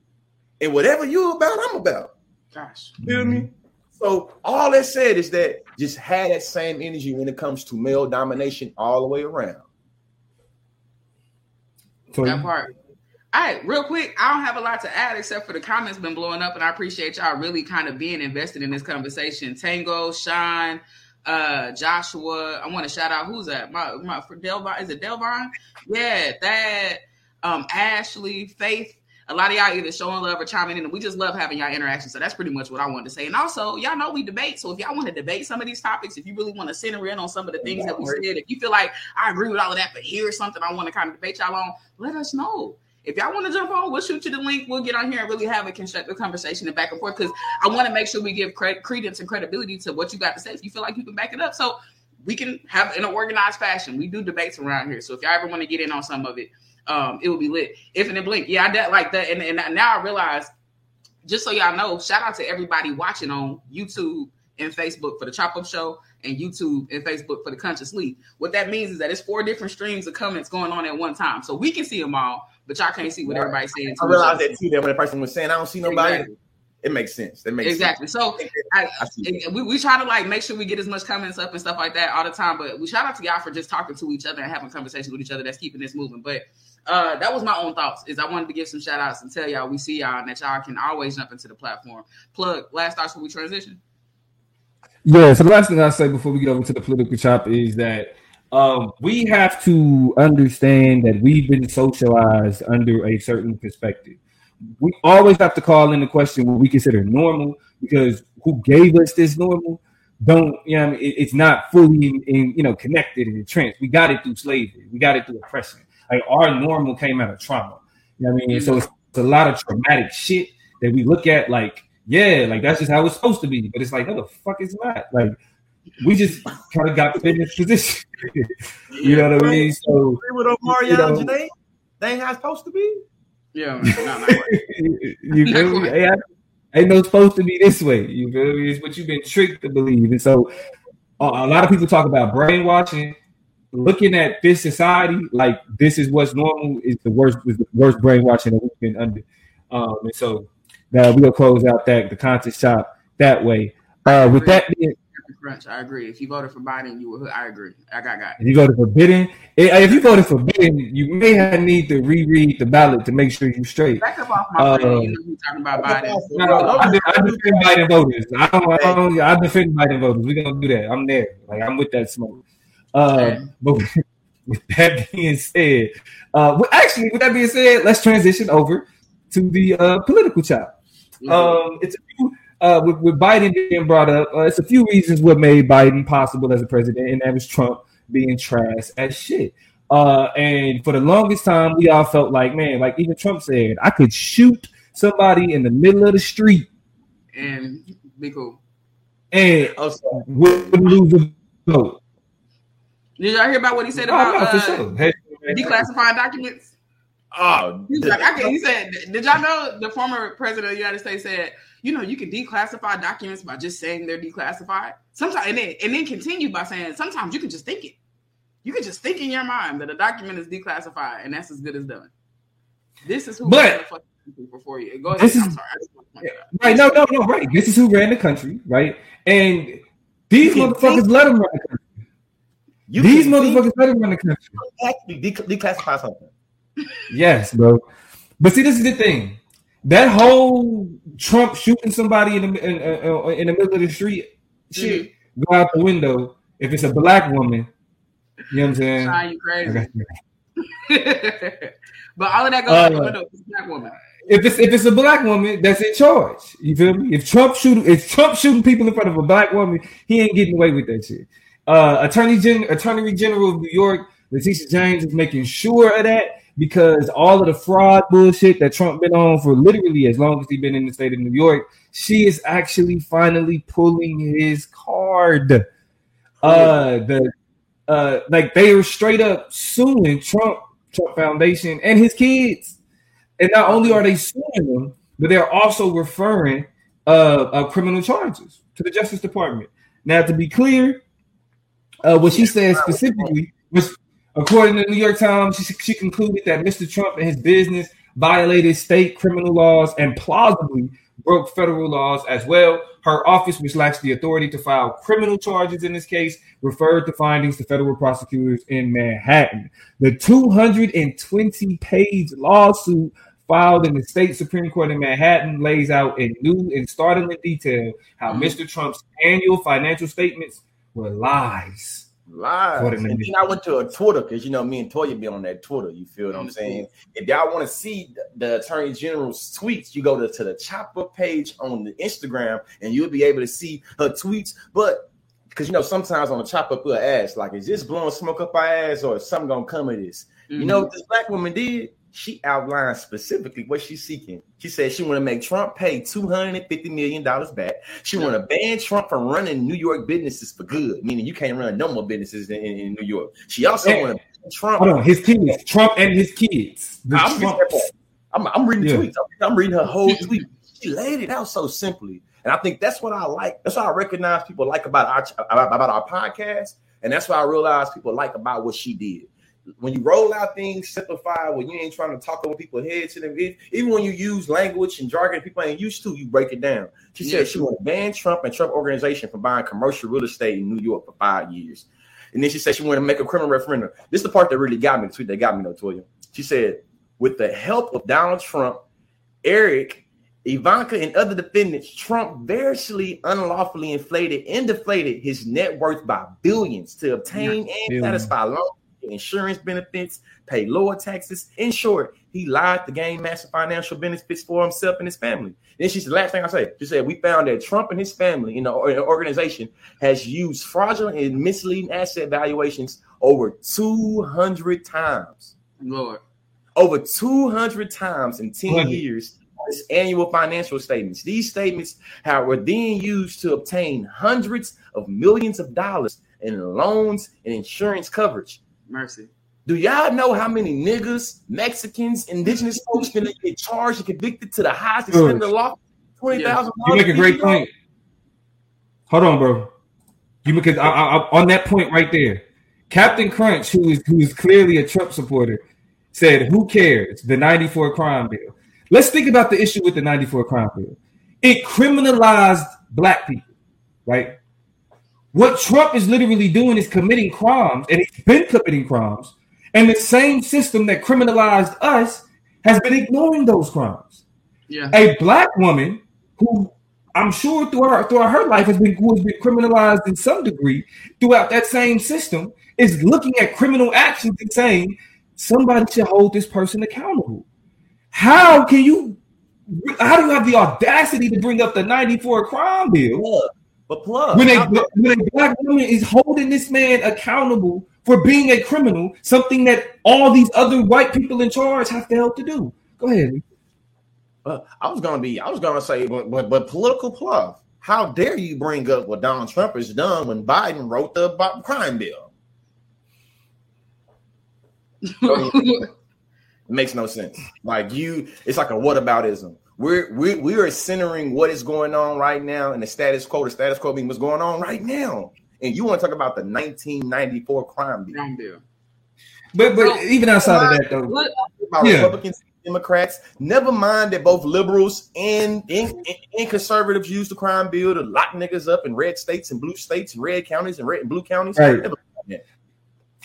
And whatever you about, I'm about. Gosh. Feel me? So all that said is that just had that same energy when it comes to male domination all the way around. that part. All right, real quick, I don't have a lot to add except for the comments been blowing up, and I appreciate y'all really kind of being invested in this conversation. Tango, Sean, uh, Joshua. I want to shout out who's that? My my for Delvon. Is it Delvon? Yeah, that um, Ashley, Faith. A lot of y'all either showing love or chiming in, and we just love having y'all interaction. So that's pretty much what I wanted to say. And also, y'all know we debate. So if y'all want to debate some of these topics, if you really want to center in on some of the things that we said, if you feel like I agree with all of that, but here's something I want to kind of debate y'all on, let us know. If y'all want to jump on, we'll shoot you the link. We'll get on here and really have a constructive conversation and back and forth because I want to make sure we give cred- credence and credibility to what you got to say. If you feel like you can back it up, so we can have in an organized fashion. We do debates around here, so if y'all ever want to get in on some of it, um, it will be lit. Infinite Blink, yeah, I did like that, and, and now I realize. Just so y'all know, shout out to everybody watching on YouTube and Facebook for the Chop Up Show and YouTube and Facebook for the Conscious Lee. What that means is that it's four different streams of comments going on at one time. So we can see them all, but y'all can't see what everybody's saying. I realized that too. That when the person was saying, "I don't see nobody," Exactly. it makes sense. That makes exactly. Sense. So I, I we, we try to like make sure we get as much comments up and stuff like that all the time. But we shout out to y'all for just talking to each other and having conversations with each other. That's keeping this moving. But uh, that was my own thoughts. Is I wanted to give some shout outs and tell y'all we see y'all and that y'all can always jump into the platform. Plug last thoughts before we transition. Yeah. So the last thing I'll say before we get over to the political chop is that um, we have to understand that we've been socialized under a certain perspective. We always have to call in the question what we consider normal because who gave us this normal don't you know I mean, it- it's not fully in, in, you know connected and entrenched. We got it through slavery. We got it through oppression. Like our normal came out of trauma. You know what I mean? So it's, it's a lot of traumatic shit that we look at like, yeah, like that's just how it's supposed to be. But it's like, no, the fuck is not. Like we just kind of got put in this position. you know what I mean? So Agree with Omarion You know- Janae? They ain't how it's supposed to be. Yeah, no, not right. you feel me? Ain't, ain't no supposed to be this way. You feel me? It's what you've been tricked to believe. And so a, a lot of people talk about brainwashing. Looking at this society, like this is what's normal, is the worst is the worst brainwashing that we've been under. Um, and so now we'll close out that the conscious chop that way. Uh, with that being Crunch, I agree. If you voted for Biden, you were. I agree. I got got. If you voted for Biden, if you voted for Biden, you may have need to reread the ballot to make sure you're straight. Back up off my Uh, friend. You know who talking about Biden. No, I, de- I defend Biden voters. I don't, I don't. I defend Biden voters. We're gonna do that. I'm there. Like I'm with that smoke. Uh, but with that being said, uh, well, actually, with that being said, let's transition over to the uh, political chop. Um, it's a few, uh, with, with Biden being brought up. Uh, it's a few reasons what made Biden possible as a president, and that was Trump being trash as shit. Uh, and for the longest time, we all felt like, man, like even Trump said, I could shoot somebody in the middle of the street and be cool. and Oh, sorry. wouldn't lose a vote. Did y'all hear about what he said Oh, about no, for uh, sure. Hey, declassifying documents? Oh, He was like, I can, he said, did y'all know the former president of the United States said, you know, you can declassify documents by just saying they're declassified. Sometimes, and then, and then continue by saying, sometimes you can just think it. You can just think in your mind that a document is declassified, and that's as good as done. This is who But- ran the fucking country before you. Go ahead. This I'm is- sorry. I just want to point that out. Right, no, no, no, right. This is who ran the country, right? And these motherfuckers let them run the country. You these motherfuckers let them run the country. actually de- declassify something. Yes, bro. But see, this is the thing. That whole Trump shooting somebody in the in, uh, in the middle of the street shit go out the window if it's a black woman. You know what I'm saying? Shine, you crazy. but all of that goes out the Uh, window. It's a black woman. If it's if it's a black woman that's in charge, you feel me? If Trump shoot if Trump shooting people in front of a black woman, he ain't getting away with that shit. Uh, Attorney Gen- Attorney General of New York, Letitia James, is making sure of that because all of the fraud bullshit that Trump been on for literally as long as he been in the state of New York, she is actually finally pulling his card. Uh, the uh, like they are straight up suing Trump, Trump Foundation, and his kids. And not only are they suing them, but they're also referring uh, uh, criminal charges to the Justice Department. Now, to be clear, uh, what she said specifically was, according to the New York Times, she, she concluded that Mr. Trump and his business violated state criminal laws and plausibly broke federal laws as well. Her office, which lacks the authority to file criminal charges in this case, referred the findings to federal prosecutors in Manhattan. The 220 page lawsuit filed in the state Supreme Court in Manhattan lays out in new and startling detail how. Mr. Trump's annual financial statements were lies. Lies. And then I went to a Twitter because you know me and Toya be on that Twitter. You feel what I'm saying? If y'all want to see the, the Attorney General's tweets, you go to, to the Chop Up page on the Instagram and you'll be able to see her tweets. But because you know, sometimes on the Chop Up, we'll ask, like, is this blowing smoke up our ass or is something gonna come of this? You know mm-hmm. what this black woman did? She outlined specifically what she's seeking. She said she want to make Trump pay two hundred and fifty million dollars back. She want to ban Trump from running New York businesses for good, meaning you can't run no more businesses in, in, New York. She also want to Trump. Hold on, his kids, Trump and his kids. I'm, I'm, I'm reading Yeah. tweets. I'm, I'm reading her whole tweet. She laid it out so simply, and I think that's what I like. That's what I recognize people like about our about, about our podcast, and that's what I realize people like about what she did. When you roll out things, simplify. When you ain't trying to talk over people's heads, and even when you use language and jargon people ain't used to, you break it down. She Yeah. said she want to ban Trump and Trump organization from buying commercial real estate in New York for five years. And then she said she wanted to make a criminal referendum. This is the part that really got me, the tweet that got me, though, Toya. She said, with the help of Donald Trump, Eric, Ivanka, and other defendants, Trump variously unlawfully inflated and deflated his net worth by billions to obtain and satisfy loans, insurance benefits, pay lower taxes. In short, he lied to gain massive financial benefits for himself and his family. Then she's the last thing I say. She said, We found that Trump and his family in the organization has used fraudulent and misleading asset valuations over 200 times Lord. over 200 times in 10 Right. years his annual financial statements. These statements have, were then used to obtain hundreds of millions of dollars in loans and insurance coverage. Mercy. Do y'all know how many niggas, Mexicans, indigenous folks gonna get charged and convicted to the highest extent of the law? Twenty thousand. You make a great point. Hold on, bro. You because I, I, I- on that point right there, Captain Crunch, who is who is clearly a Trump supporter, said, "Who cares? The '94 crime bill." Let's think about the issue with the '94 crime bill. It criminalized black people, right? What Trump is literally doing is committing crimes, and he's been committing crimes. And the same system that criminalized us has been ignoring those crimes Yeah. a black woman who I'm sure throughout her, throughout her life has been who has been criminalized in some degree throughout that same system is looking at criminal actions and saying somebody should hold this person accountable. How can you? How do you have the audacity to bring up the '94 crime bill. But plug. when a when a black woman is holding this man accountable for being a criminal, something that all these other white people in charge have to help to do? Go ahead. Uh, I was gonna be, I was gonna say, but but, but political plug. How dare you bring up what Donald Trump has done when Biden wrote the bu- crime bill? It makes no sense. Like you, it's like a whataboutism. We're we we are centering what is going on right now in the status quo. The status quo being what's going on right now, and you want to talk about the 1994 crime bill? Wrong bill. But but even outside of that though, Look, about Yeah. Republicans Democrats. Never mind that both liberals and, and, and conservatives use the crime bill to lock niggas up in red states and blue states and red counties and red and blue counties. Right.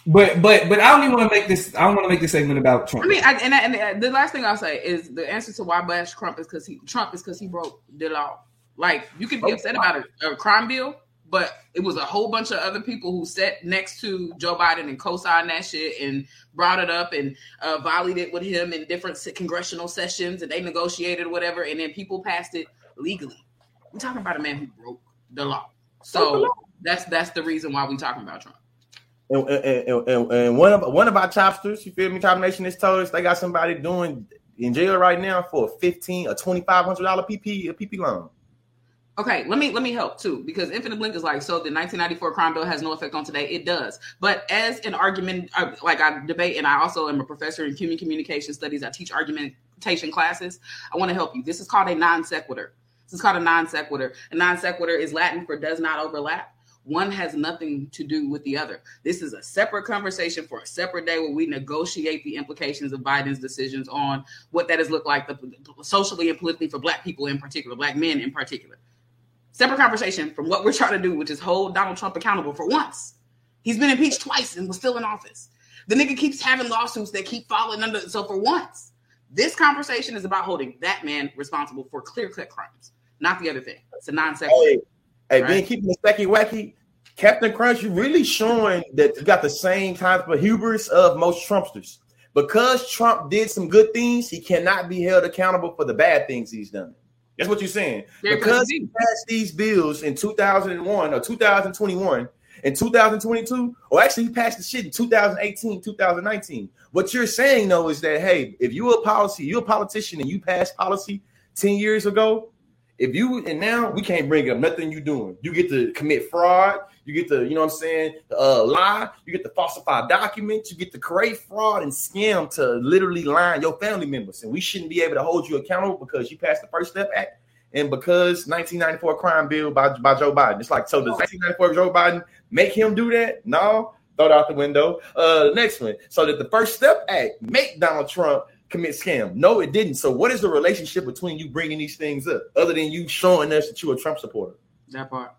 Never mind that. But but but I don't even want to make this. I don't want to make this segment about Trump. I mean, I, and, and, and the last thing I'll say is the answer to why bash Trump is because he Trump is because he broke the law. Like you can be upset about a, a crime bill, but it was a whole bunch of other people who sat next to Joe Biden and co-signed that shit and brought it up and uh, volleyed it with him in different congressional sessions and they negotiated whatever, and then people passed it legally. We're talking about a man who broke the law, so that's that's the reason why we're talking about Trump. And, and, and, and, one of one of our chopsters, you feel me? Top Nation has told us they got somebody doing in jail right now for a fifteen or twenty five hundred dollar PP a PP loan. Okay, let me let me help too because Infinite Blink is like so. The 1994 crime bill has no effect on today. It does, but as an argument, uh, like I debate, and I also am a professor in human communication studies. I teach argumentation classes. I want to help you. This is called a non sequitur. This is called a non sequitur. A non sequitur is Latin for does not overlap. One has nothing to do with the other. This is a separate conversation for a separate day where we negotiate the implications of Biden's decisions on what that has looked like the, socially and politically for Black people in particular, Black men in particular separate conversation from what we're trying to do, which is hold Donald Trump accountable for once. He's been impeached twice and was still in office. The nigga keeps having lawsuits that keep falling under. So for once, this conversation is about holding that man responsible for clear cut crimes, not the other thing. It's a non sequitur. Hey, hey, Right. being keeping the wacky wacky, Captain Crunch, you're really showing that you got the same type of hubris of most Trumpsters. Because Trump did some good things, he cannot be held accountable for the bad things he's done. That's what you're saying. Because he passed these bills in 2001 or 2021, in 2022, or actually he passed the shit in 2018, 2019. What you're saying though is that hey, if you're a policy, you're a politician and you passed policy 10 years ago, if you and now we can't bring up nothing you're doing. You get to commit fraud, you get to, you know what I'm saying, uh lie, you get to falsify documents, you get to create fraud and scam to literally line your family members. And we shouldn't be able to hold you accountable because you passed the first step act and because 1994 crime bill by, by Joe Biden. It's like, so does 1994 Joe Biden make him do that? No, throw it out the window. Uh, next one. So that the First Step Act make Donald Trump commit scam. No, it didn't. So what is the relationship between you bringing these things up, other than you showing us that you're a Trump supporter? That part.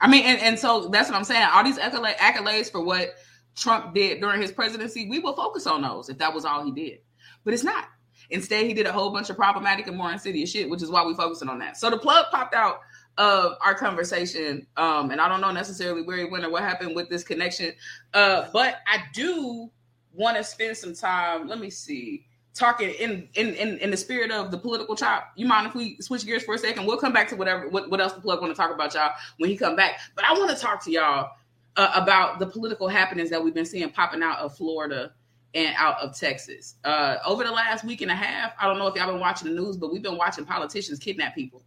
I mean, and, and so that's what I'm saying. All these accolades for what Trump did during his presidency, we will focus on those if that was all he did. But it's not. Instead, he did a whole bunch of problematic and more insidious shit, which is why we're focusing on that. So the plug popped out of our conversation, um, and I don't know necessarily where he went or what happened with this connection, uh, but I do want to spend some time. Let me see, talking in, in in in the spirit of the political chop. You mind if we switch gears for a second? We'll come back to whatever what, what else the plug want to talk about y'all when he come back. But I want to talk to y'all uh, about the political happenings that we've been seeing popping out of Florida and out of Texas. Uh, over the last week and a half, I don't know if y'all been watching the news, but we've been watching politicians kidnap people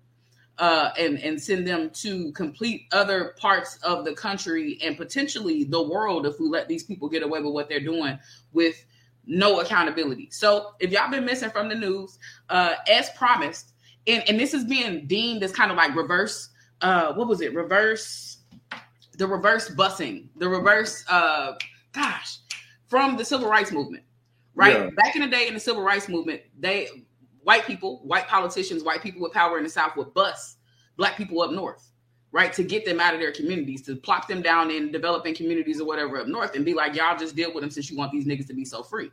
uh, and and send them to complete other parts of the country and potentially the world if we let these people get away with what they're doing with no accountability. So if y'all been missing from the news, uh, as promised, and, and this is being deemed as kind of like reverse. Uh, what was it? Reverse the reverse busing, the reverse. Uh, gosh, from the civil rights movement, right? Yeah. Back in the day in the civil rights movement, they white people, white politicians, white people with power in the South would bust black people up north, right? To get them out of their communities, to plop them down in developing communities or whatever up north and be like, y'all just deal with them since you want these niggas to be so free.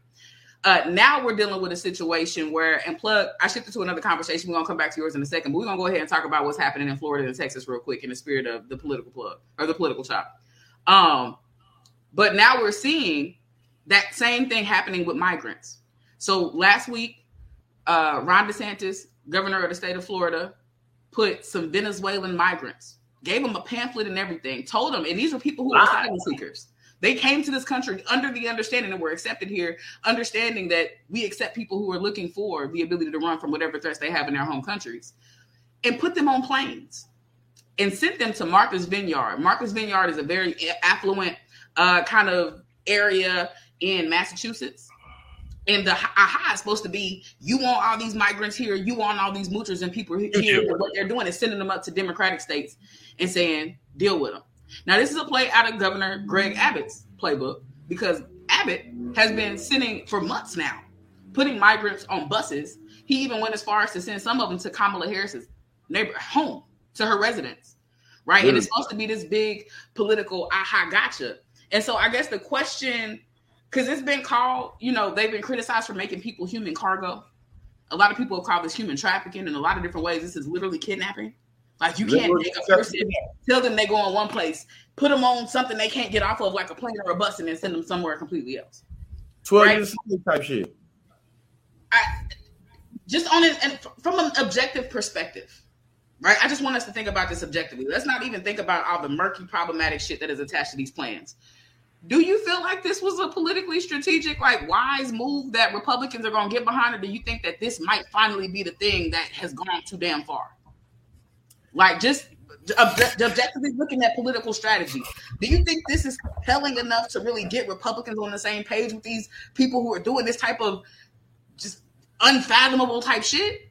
Uh, now we're dealing with a situation where, and plug, I shifted to another conversation. We're gonna come back to yours in a second, but we're gonna go ahead and talk about what's happening in Florida and Texas real quick in the spirit of the political plug or the political chop. Um, but now we're seeing that same thing happening with migrants. So last week, uh, Ron DeSantis, governor of the state of Florida, put some Venezuelan migrants, gave them a pamphlet and everything, told them, and these are people who are asylum seekers. They came to this country under the understanding that we're accepted here, understanding that we accept people who are looking for the ability to run from whatever threats they have in their home countries, and put them on planes and sent them to Martha's Vineyard. Martha's Vineyard is a very affluent uh, kind of area in Massachusetts. And the aha is supposed to be you want all these migrants here, you want all these moochers and people here. what they're doing is sending them up to Democratic states and saying, deal with them. Now, this is a play out of Governor Greg Abbott's playbook because Abbott has been sending for months now, putting migrants on buses. He even went as far as to send some of them to Kamala Harris's neighbor home to her residence, right? Really? And it's mm. supposed to be this big political aha gotcha. And so I guess the question because it's been called, you know, they've been criticized for making people human cargo. A lot of people have called this human trafficking in a lot of different ways. This is literally kidnapping. Like you can't take a person, tell them they go in one place, put them on something they can't get off of, like a plane or a bus, and then send them somewhere completely else. Twelve right? years type shit. I just on it, and from an objective perspective, right? I just want us to think about this objectively. Let's not even think about all the murky, problematic shit that is attached to these plans do you feel like this was a politically strategic, like wise move that Republicans are going to get behind, or do you think that this might finally be the thing that has gone too damn far? Like just objectively looking at political strategy, do you think this is compelling enough to really get Republicans on the same page with these people who are doing this type of just unfathomable type shit?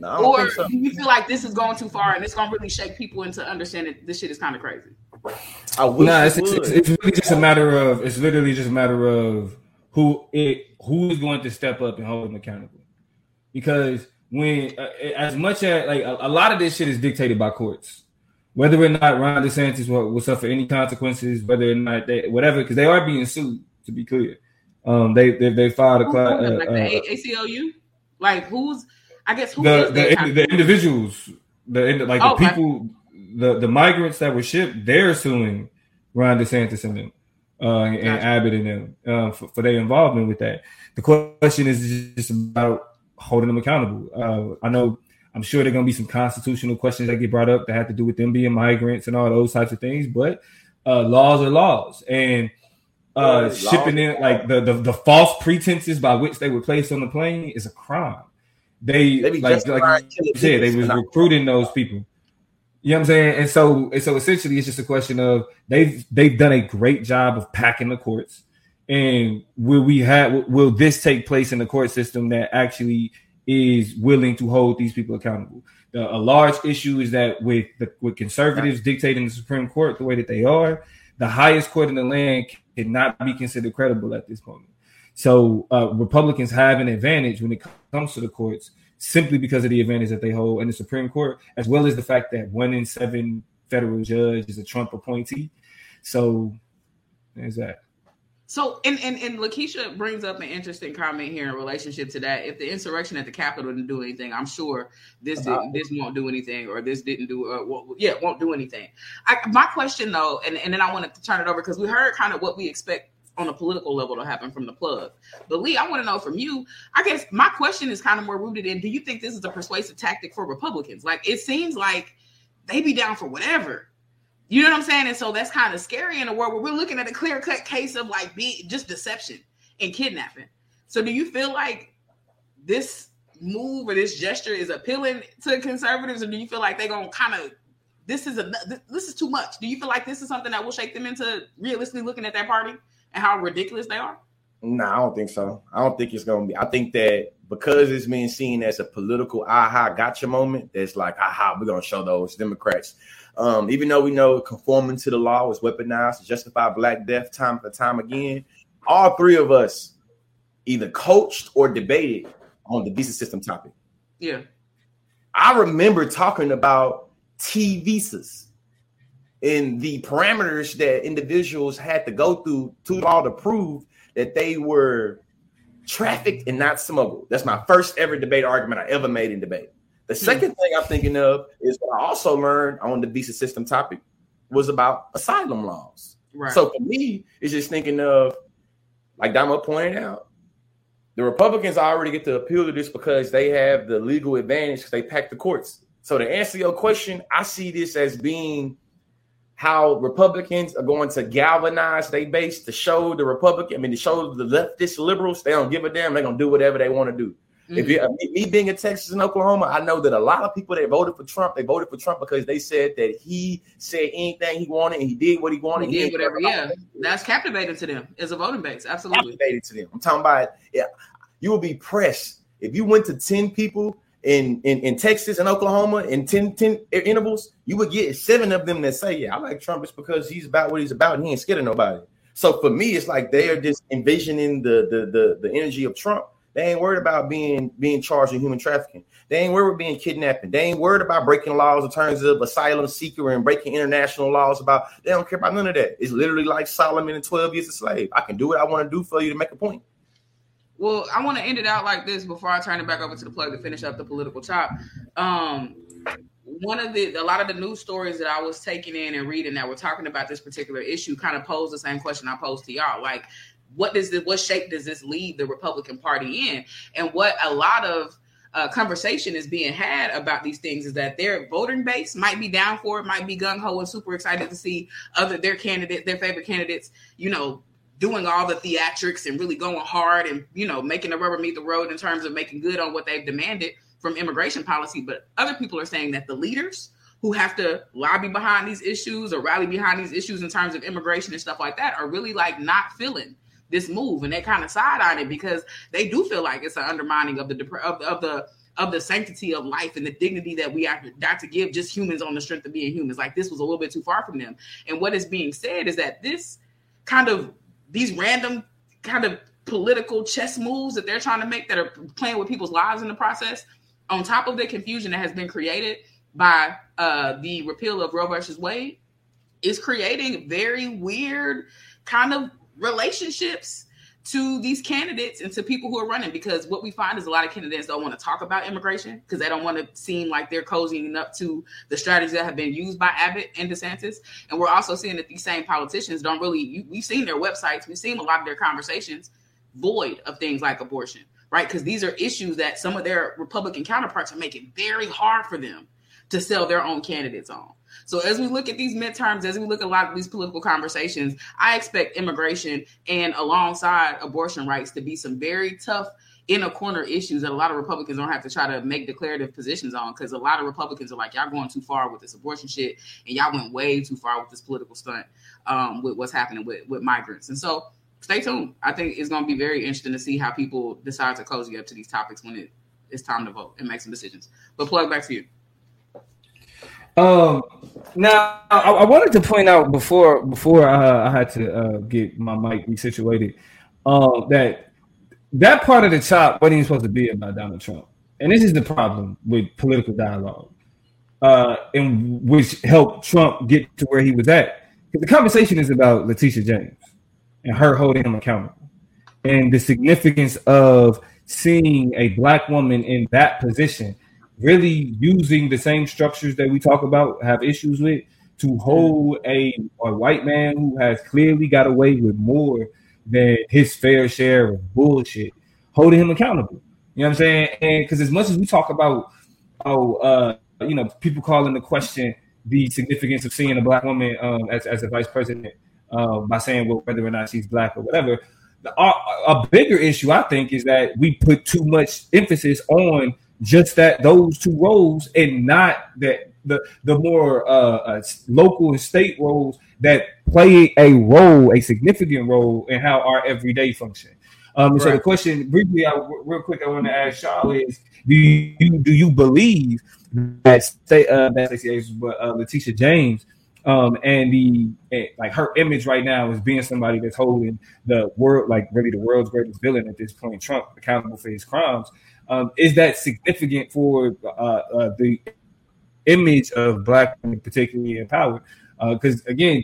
No, or so. do you feel like this is going too far and it's going to really shake people into understanding this shit is kind of crazy? I wish no, it's, it's, it's, really just a matter of it's literally just a matter of who it who is going to step up and hold them accountable. Because when uh, as much as like a, a, lot of this shit is dictated by courts, whether or not Ron DeSantis will, will suffer any consequences, whether or not they whatever, because they are being sued. To be clear, um, they they, they filed a class, uh, like the uh, ACLU, like who's I guess who the the, the, individuals, the like oh, the people the the migrants that were shipped, they're suing Ron DeSantis and them, uh, and, gotcha. Abbott and them uh, for, for, their involvement with that. The question is just about holding them accountable. Uh, I know, I'm sure there are going to be some constitutional questions that get brought up that have to do with them being migrants and all those types of things, but uh, laws are laws, and uh, shipping in like the, the the false pretenses by which they were placed on the plane is a crime. They, they like like you said, they was recruiting those people. You know what I'm saying? And so and so essentially it's just a question of they've they've done a great job of packing the courts. And will we have will this take place in the court system that actually is willing to hold these people accountable? The, a large issue is that with the with conservatives dictating the Supreme Court the way that they are, the highest court in the land cannot be considered credible at this moment. So uh, Republicans have an advantage when it comes to the courts simply because of the advantage that they hold in the Supreme Court, as well as the fact that one in seven federal judge is a Trump appointee. So there's that. So, and, and and Lakeisha brings up an interesting comment here in relationship to that. If the insurrection at the Capitol didn't do anything, I'm sure this didn't, this won't do anything, or this didn't do, uh, well, yeah, won't do anything. I, my question though, and, and then I want to turn it over because we heard kind of what we expect on a political level to happen from the plug. But Lee, I want to know from you. I guess my question is kind of more rooted in: Do you think this is a persuasive tactic for Republicans? Like it seems like they be down for whatever. You know what I'm saying? And so that's kind of scary in a world where we're looking at a clear cut case of like be just deception and kidnapping. So do you feel like this move or this gesture is appealing to conservatives, or do you feel like they're gonna kind of this is a this is too much? Do you feel like this is something that will shake them into realistically looking at that party? And how ridiculous they are? No, I don't think so. I don't think it's gonna be. I think that because it's being seen as a political aha gotcha moment, it's like aha, we're gonna show those Democrats. Um, even though we know conforming to the law was weaponized to justify black death time after time again, all three of us either coached or debated on the visa system topic. Yeah. I remember talking about T visas in the parameters that individuals had to go through to all to prove that they were trafficked and not smuggled. That's my first ever debate argument I ever made in debate. The hmm. second thing I'm thinking of is what I also learned on the visa system topic was about asylum laws. Right. So for me, it's just thinking of, like Damo pointed out, the Republicans already get to appeal to this because they have the legal advantage because they pack the courts. So to answer your question, I see this as being how Republicans are going to galvanize their base to show the Republican, I mean, to show the leftist liberals they don't give a damn. They're gonna do whatever they want to do. Mm-hmm. If you, me being in Texas and Oklahoma, I know that a lot of people that voted for Trump, they voted for Trump because they said that he said anything he wanted and he did what he wanted. He, he did whatever. Yeah, that's captivating to them as a voting base. Absolutely captivating to them. I'm talking about. Yeah, you will be pressed if you went to ten people in, in, in Texas and Oklahoma in 10, 10 intervals, you would get seven of them that say, Yeah, I like Trump. It's because he's about what he's about. And he ain't scared of nobody. So for me, it's like they are just envisioning the, the the the energy of Trump. They ain't worried about being being charged with human trafficking. They ain't worried about being kidnapping. They ain't worried about breaking laws in terms of asylum seeker and breaking international laws about. They don't care about none of that. It's literally like Solomon and twelve years a slave. I can do what I want to do for you to make a point. Well, I want to end it out like this before I turn it back over to the plug to finish up the political chop. Um, one of the a lot of the news stories that I was taking in and reading that were talking about this particular issue kind of posed the same question I posed to y'all. Like, what does this, what shape does this leave the Republican Party in? And what a lot of uh, conversation is being had about these things is that their voting base might be down for it, might be gung ho and super excited to see other their candidate, their favorite candidates, you know, doing all the theatrics and really going hard and you know making the rubber meet the road in terms of making good on what they've demanded from immigration policy but other people are saying that the leaders who have to lobby behind these issues or rally behind these issues in terms of immigration and stuff like that are really like not feeling this move and they kind of side on it because they do feel like it's an undermining of the of, of the of the sanctity of life and the dignity that we have got to give just humans on the strength of being humans. Like this was a little bit too far from them. And what is being said is that this kind of these random kind of political chess moves that they're trying to make that are playing with people's lives in the process, on top of the confusion that has been created by uh, the repeal of Roe versus Wade, is creating very weird kind of relationships to these candidates and to people who are running because what we find is a lot of candidates don't want to talk about immigration because they don't want to seem like they're cozying up to the strategies that have been used by Abbott and DeSantis. And we're also seeing that these same politicians don't really, we've seen their websites, we've seen a lot of their conversations void of things like abortion, right? Because these are issues that some of their Republican counterparts are making very hard for them to sell their own candidates on. So as we look at these midterms, as we look at a lot of these political conversations, I expect immigration and alongside abortion rights to be some very tough in a corner issues that a lot of Republicans don't have to try to make declarative positions on because a lot of Republicans are like, y'all going too far with this abortion shit and y'all went way too far with this political stunt um, with what's happening with, with migrants. And so stay tuned. I think it's going to be very interesting to see how people decide to cozy up to these topics when it, it's time to vote and make some decisions. But plug back to you. Um, now I, I, wanted to point out before before uh, I had to uh, get my mic resituated uh, that that part of the chop wasn't even supposed to be about Donald Trump, and this is the problem with political dialogue, uh, and which helped Trump get to where he was at. Because the conversation is about Letitia James and her holding him accountable, and the significance of seeing a black woman in that position really using the same structures that we talk about have issues with to hold a, a white man who has clearly got away with more than his fair share of bullshit, holding him accountable. You know what I'm saying? And because as much as we talk about, oh, uh, you know, people calling the question the significance of seeing a black woman um, as, as a vice president uh, by saying well, whether or not she's black or whatever. The, a, a bigger issue, I think, is that we put too much emphasis on just that those two roles and not that the the more uh, uh, local and state roles that play a role, a significant role in how our everyday function. Um, right. So the question, briefly, I, real quick, I want to ask Charlotte is: Do you do you believe that state uh, that but uh, Letitia James um, and the like her image right now is being somebody that's holding the world, like really the world's greatest villain at this point, Trump, accountable for his crimes. Um, is that significant for uh, uh, the image of black women, particularly in power? Because uh, again,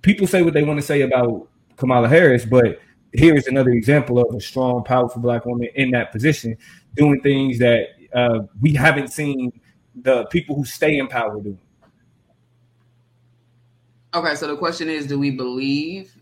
people say what they want to say about Kamala Harris, but here is another example of a strong, powerful black woman in that position, doing things that uh, we haven't seen the people who stay in power do. Okay, so the question is, do we believe?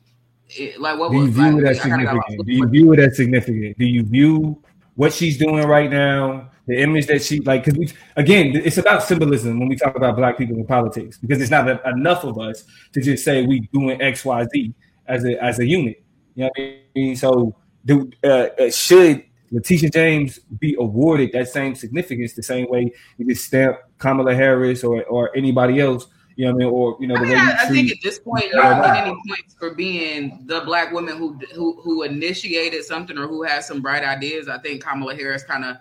It, like, what do you view like, it as significant? Do you view it as significant? Do you view what she's doing right now, the image that she like? Because we again, it's about symbolism when we talk about black people in politics, because it's not enough of us to just say we doing X, Y, Z as a as a unit. You know what I mean? So, do uh, uh, should Letitia James be awarded that same significance the same way you could stamp Kamala Harris or or anybody else? You know what I mean? Or you know, the way I, I think at this point, you don't get any points for being the black woman who who who initiated something or who has some bright ideas. I think Kamala Harris kind of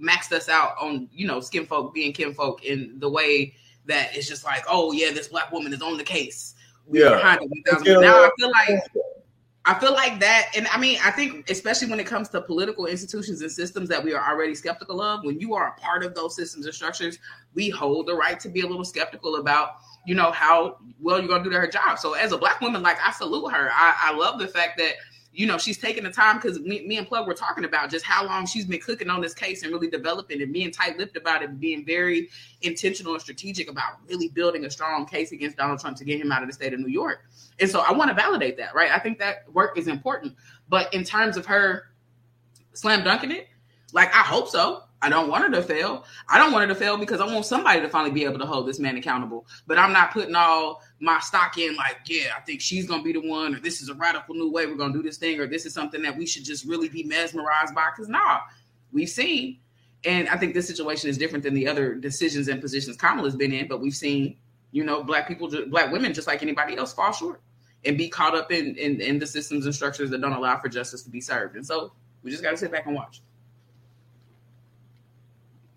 maxed us out on you know skin folk being kinfolk in the way that it's just like, oh yeah, this black woman is on the case. We're yeah. behind it. Now I feel like I feel like that, and I mean, I think especially when it comes to political institutions and systems that we are already skeptical of, when you are a part of those systems and structures, we hold the right to be a little skeptical about, you know, how well you're gonna do her job. So as a black woman, like I salute her. I, I love the fact that you know, she's taking the time because me, me, and Plug were talking about just how long she's been cooking on this case and really developing and being tight lipped about it, being very intentional and strategic about really building a strong case against Donald Trump to get him out of the state of New York. And so I want to validate that, right? I think that work is important. But in terms of her slam dunking it, like I hope so. I don't want her to fail. I don't want her to fail because I want somebody to finally be able to hold this man accountable. But I'm not putting all my stock in like, yeah, I think she's gonna be the one, or this is a radical new way we're gonna do this thing, or this is something that we should just really be mesmerized by. Because nah, we've seen, and I think this situation is different than the other decisions and positions Kamala's been in, but we've seen, you know, black people, black women, just like anybody else, fall short and be caught up in in, in the systems and structures that don't allow for justice to be served. And so we just got to sit back and watch.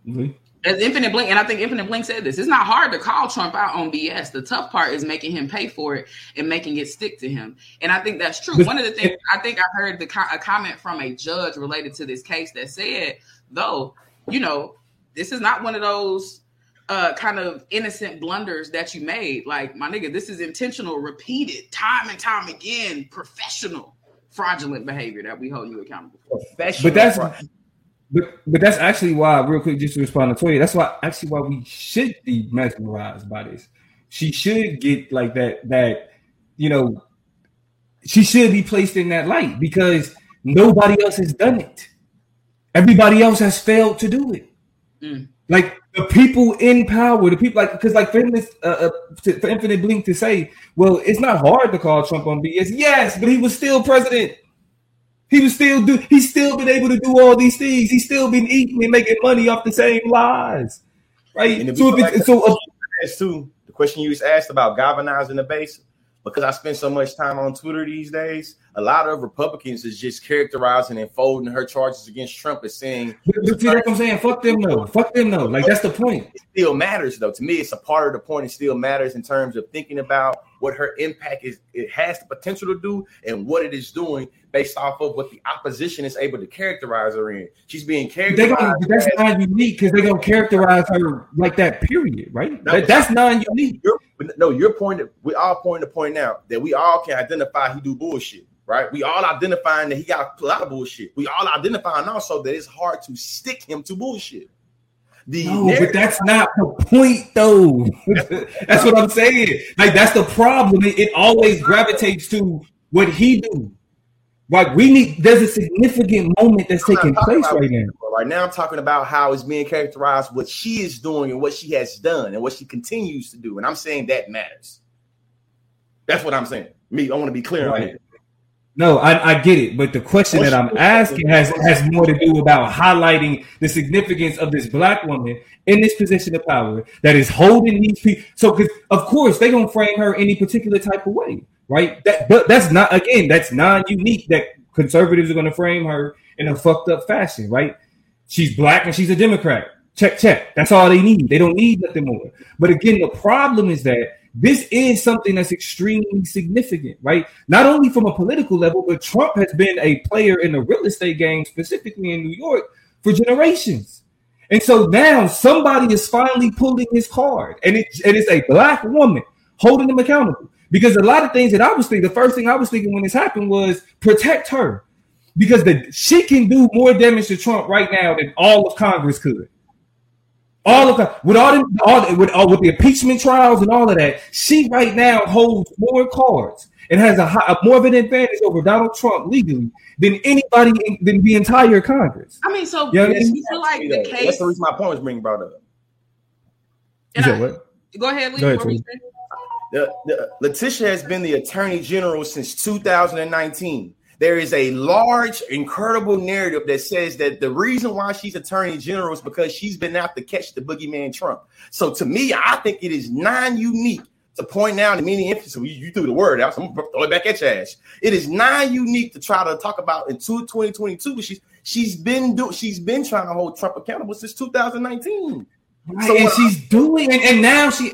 Mm-hmm. As Infinite Blink, and I think Infinite Blink said this, it's not hard to call Trump out on BS. The tough part is making him pay for it and making it stick to him. And I think that's true. One of the things I think I heard the a comment from a judge related to this case that said, though, you know, this is not one of those uh, kind of innocent blunders that you made. Like, my nigga, this is intentional, repeated, time and time again, professional, fraudulent behavior that we hold you accountable for. Professional. But that's but but that's actually why, real quick, just to respond to Toya, that's why actually why we should be mesmerized by this. She should get like that that you know she should be placed in that light because nobody else has done it. Everybody else has failed to do it. Mm. Like the people in power, the people like because like for uh, uh, to, for infinite blink to say, well, it's not hard to call Trump on BS. Yes, but he was still president. He was still do. He's still been able to do all these things. He's still been eating and making money off the same lies, right? So if it, so, uh, too the question you just asked about galvanizing the base because I spend so much time on Twitter these days, a lot of Republicans is just characterizing and folding her charges against Trump as saying. But, see, what I'm saying. Fuck them though. Fuck them though. Like that's the point. It still matters though. To me, it's a part of the point. It still matters in terms of thinking about what her impact is. It has the potential to do and what it is doing based off of what the opposition is able to characterize her in. She's being characterized. Gonna, that's as, not unique because they're gonna characterize her like that. Period. Right. No, that, that's non-unique. no, you're pointing. We all pointing to point out that we all can identify he do bullshit right? We all identifying that he got a lot of bullshit. We all identifying also that it's hard to stick him to bullshit. The no, but that's not the point, though. that's what I'm saying. Like that's the problem. It, it always gravitates to what he do. Like we need. There's a significant moment that's taking place right now. Right now, I'm talking about how it's being characterized, what she is doing, and what she has done, and what she continues to do. And I'm saying that matters. That's what I'm saying. Me, I want to be clear right. on it. No, I, I, get it, but the question that I'm asking has has more to do about highlighting the significance of this black woman in this position of power that is holding these people. So, because of course they don't frame her any particular type of way, right? That, but that's not again, that's non-unique. That conservatives are gonna frame her in a fucked up fashion, right? She's black and she's a Democrat. Check, check. That's all they need. They don't need nothing more. But again, the problem is that this is something that's extremely significant, right? Not only from a political level, but Trump has been a player in the real estate game, specifically in New York, for generations. And so now somebody is finally pulling his card, and, it, it's a black woman holding him accountable. Because a lot of things that I was thinking, the first thing I was thinking when this happened was protect her. Because the she can do more damage to Trump right now than all of Congress could. All of that, with all the, all with all with the impeachment trials and all of that, she right now holds more cards and has a, high, more of an advantage over Donald Trump legally than anybody in than the entire Congress. I mean, so you, know you feel like the case. That's the reason my point was being brought up. You said what? Go ahead, Lee. Go ahead, the, the, Letitia has been the attorney general since 2019 there is a large, incredible narrative that says that the reason why she's attorney general is because she's been out to catch the boogeyman Trump. So to me, I think it is non-unique to point out the many instances. You, you threw the word out, so I'm gonna throw it back at your ass. It is non-unique to try to talk about in 2022, but she's she's been doing she's been trying to hold Trump accountable since 2019. Right, so and she's doing and, and now she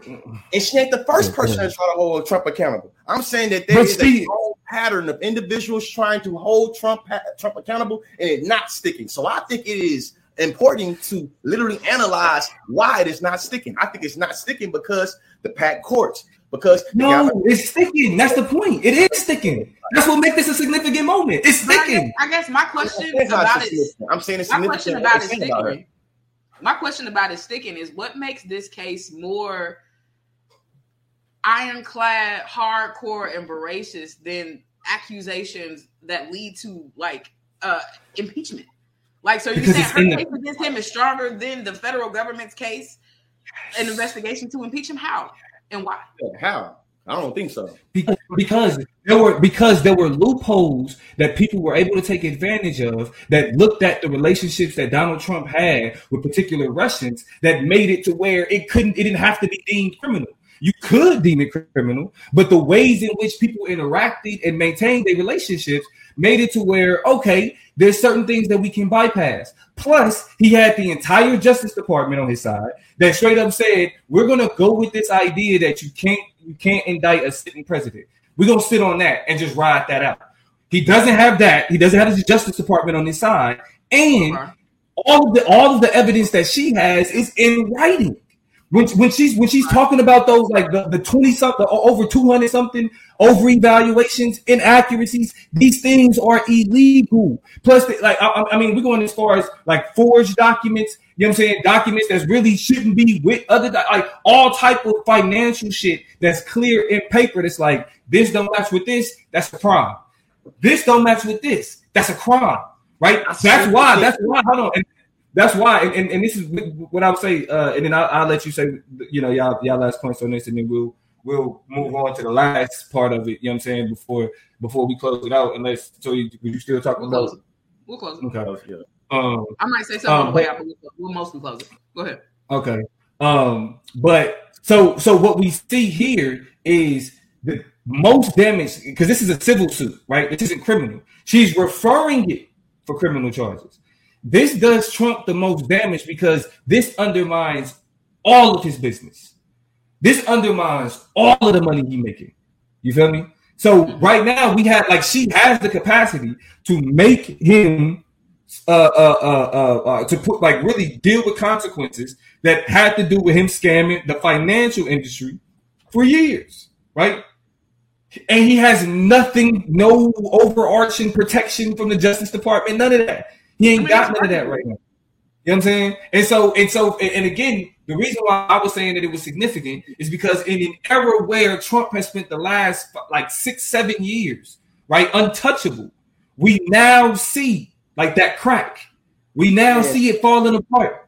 and she ain't the first person to try to hold Trump accountable. I'm saying that there is a pattern of individuals trying to hold Trump Trump accountable and it not sticking. So I think it is important to literally analyze why it is not sticking. I think it's not sticking because the packed courts. Because no, it's sticking. That's the point. It is sticking. That's what makes this a significant moment. It's sticking. I guess, I guess my question is about it. I'm saying it's my question about it sticking. My question about it sticking is what makes this case more ironclad, hardcore, and voracious than accusations that lead to like uh impeachment. Like, so you're saying her case the- against him is stronger than the federal government's case, an investigation to impeach him? How and why? How? I don't think so. Because, because there were because there were loopholes that people were able to take advantage of that looked at the relationships that Donald Trump had with particular Russians that made it to where it couldn't it didn't have to be deemed criminal. You could deem it criminal, but the ways in which people interacted and maintained their relationships made it to where, okay, there's certain things that we can bypass. Plus, he had the entire Justice Department on his side that straight up said, we're gonna go with this idea that you can't you can't indict a sitting president. We're gonna sit on that and just ride that out. He doesn't have that. He doesn't have the Justice Department on his side, and all of the all of the evidence that she has is in writing when, when she's when she's talking about those like the, the 20 something over 200 something over evaluations inaccuracies these things are illegal. Plus like I, I, mean we're going as far as like forged documents you know what i'm saying? Documents that really shouldn't be with other like all type of financial shit that's clear in paper that's like this don't match with this that's a crime. This don't match with this that's a crime right? That's why that's why hold on that's why, and, and, and, this is what I would say, uh, and then I'll, I'll, let you say, you know, y'all y'all last points on this, and then we'll we'll move on to the last part of it. You know what I'm saying before before we close it out. Unless so, you, you still talking we'll about? Close We'll close it. Okay. Um, I might say something um, on the way out, but we'll, we'll mostly close it. Go ahead. Okay. Um, but so so what we see here is the most damage because this is a civil suit, right? This isn't criminal. She's referring it for criminal charges. This does Trump the most damage because this undermines all of his business. This undermines all of the money he's making. You feel me? So right now we have like she has the capacity to make him uh, uh, uh, uh, uh, to put like really deal with consequences that had to do with him scamming the financial industry for years, right? And he has nothing, no overarching protection from the Justice Department, none of that. He ain't got none of that right now. You know what I'm saying? And so, and so, and again, the reason why I was saying that it was significant is because in an era where Trump has spent the last like six, seven years, right, untouchable, we now see like that crack. We now see it falling apart.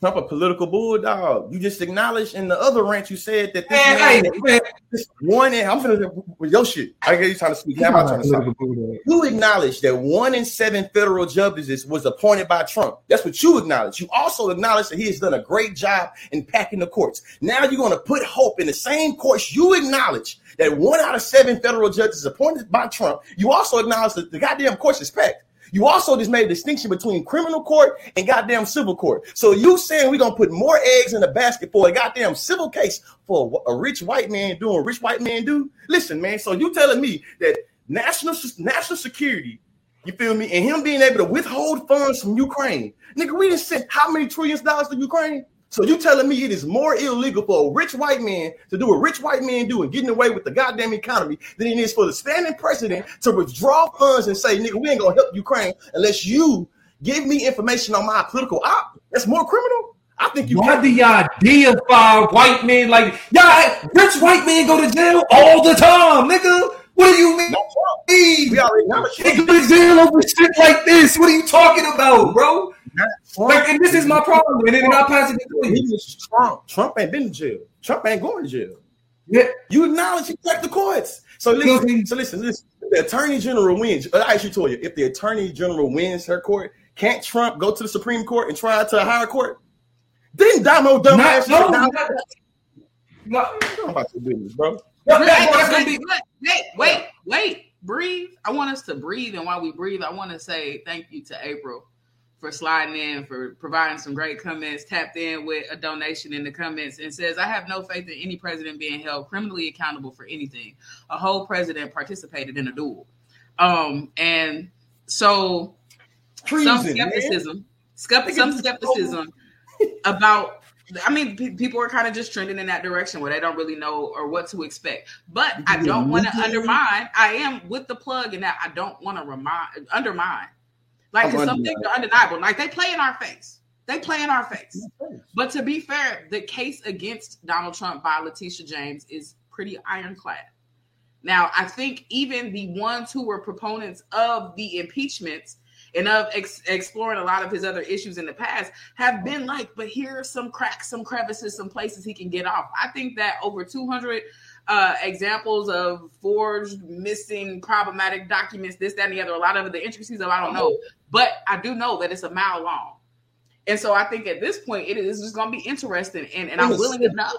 Trump a political bulldog. You just acknowledged in the other rant you said that this man, hey, man. This one in I'm finna with your shit. I get you trying to speak. How am trying to speak? You acknowledge that one in seven federal judges was appointed by Trump. That's what you acknowledge. You also acknowledge that he has done a great job in packing the courts. Now you're going to put hope in the same courts you acknowledge that one out of seven federal judges appointed by Trump. You also acknowledge that the goddamn courts is packed. You also just made a distinction between criminal court and goddamn civil court. So you saying we're gonna put more eggs in the basket for a goddamn civil case for a rich white man doing rich white man do? Listen, man. So you telling me that national national security, you feel me, and him being able to withhold funds from Ukraine, nigga, we didn't send how many trillions dollars to Ukraine? So you telling me it is more illegal for a rich white man to do what rich white men do and getting away with the goddamn economy than it is for the standing president to withdraw funds and say, nigga, we ain't gonna help Ukraine unless you give me information on my political op. That's more criminal. I think you. Why do y'all deify white men like y'all? Rich white men go to jail all the time, nigga. What do you mean? No, we already know. They go to jail over shit like this. What are you talking about, bro? Like, and this is my problem. And then I pass it to you. He Trump. Trump ain't been in jail. Trump ain't going to jail. Yeah. You acknowledge he checked the courts. So listen, so listen, listen. the attorney general wins, I actually told you, if the attorney general wins her court, can't Trump go to the Supreme Court and try to a higher court? Didn't Damo dumbass no, no, no, no. I'm about to business, bro. Wait, wait, wait, wait, breathe. I want us to breathe, and while we breathe, I want to say thank you to April for sliding in, for providing some great comments, tapped in with a donation in the comments, and says, I have no faith in any president being held criminally accountable for anything. A whole president participated in a duel. Um, and so Treason, some skepticism, man. some skepticism about I mean, p- people are kind of just trending in that direction where they don't really know or what to expect. But I don't want to undermine. I am with the plug in that I don't want to remind undermine like, some things are undeniable. Like, they play in our face. They play in our face. But to be fair, the case against Donald Trump by Letitia James is pretty ironclad. Now, I think even the ones who were proponents of the impeachments and of ex- exploring a lot of his other issues in the past have been like, but here are some cracks, some crevices, some places he can get off. I think that over 200 uh, examples of forged, missing, problematic documents, this, that, and the other. A lot of the intricacies of I don't know, but I do know that it's a mile long. And so I think at this point it is just going to be interesting, and, and I'm willing enough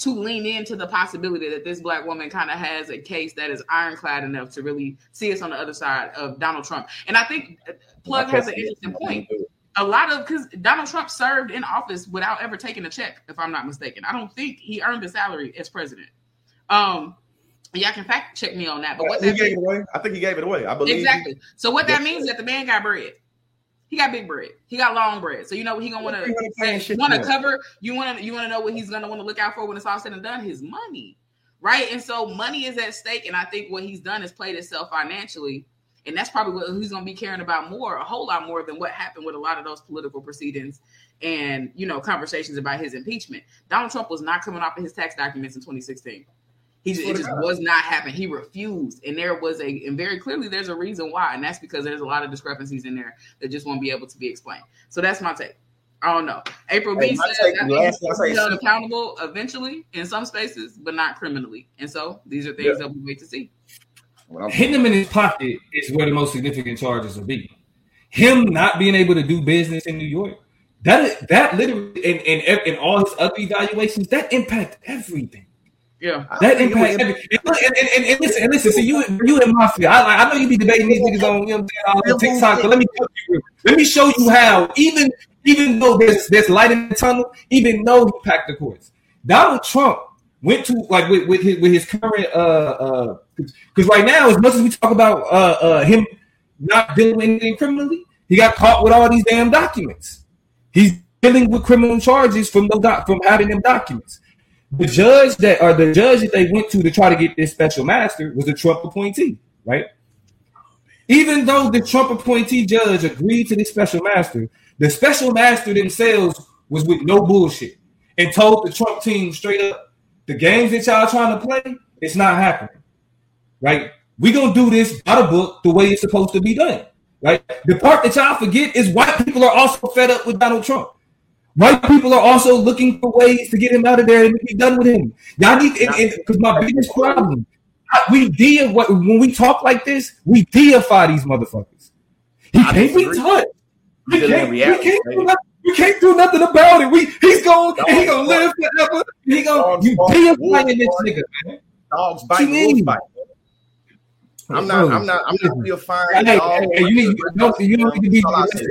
to lean into the possibility that this black woman kind of has a case that is ironclad enough to really see us on the other side of Donald Trump. And I think uh, Plug has an interesting point. A lot of because Donald Trump served in office without ever taking a check, if I'm not mistaken. I don't think he earned a salary as president. Um, y'all can fact check me on that. But what he gave means, it away? I think he gave it away. I believe exactly. So what that means is that the man got bread. He got big bread. He got long bread. So you know what he gonna want to want to cover. You want to you want to know what he's gonna want to look out for when it's all said and done. His money, right? And so money is at stake. And I think what he's done is played itself financially. And that's probably what he's going to be caring about more, a whole lot more than what happened with a lot of those political proceedings and you know conversations about his impeachment. Donald Trump was not coming off of his tax documents in 2016 He just, it just was not happening. He refused, and there was a and very clearly there's a reason why, and that's because there's a lot of discrepancies in there that just won't be able to be explained. So that's my take. I don't know. April hey, B said that he's held accountable eventually in some spaces, but not criminally. And so these are things yeah. that we wait to see. Hitting him in his pocket is where the most significant charges will be. Him not being able to do business in New York, that that literally and, and in all his other evaluations, that impact everything. Yeah, that impact. And, and, and, and, listen, and listen. See, you you in mafia. I, I know you be debating these niggas on you know on TikTok, but let me let me show you how even even though there's there's light in the tunnel, even though he packed the courts, Donald Trump went to like with, with his with his current uh uh because right now as much as we talk about uh uh him not dealing with anything criminally, he got caught with all these damn documents. He's dealing with criminal charges from the doc from having them documents. The judge that or the judge that they went to to try to get this special master was a Trump appointee, right? Even though the Trump appointee judge agreed to this special master, the special master themselves was with no bullshit and told the Trump team straight up, the games that y'all trying to play, it's not happening. Right? We gonna do this by the book the way it's supposed to be done. Right? The part that y'all forget is white people are also fed up with Donald Trump. White people are also looking for ways to get him out of there and be done with him. Y'all need because my biggest problem, we deal what when we talk like this, we deify these motherfuckers. He can't be touched. We can't, we, can't do nothing, we can't do nothing about it. We he's going dog, he gonna live forever. He gonna you deifying this nigga, man. Dogs bite, wolves bite. I'm not. I'm not. I'm not feel fine. Hey, hey, hey, you need. You don't, you don't need to be.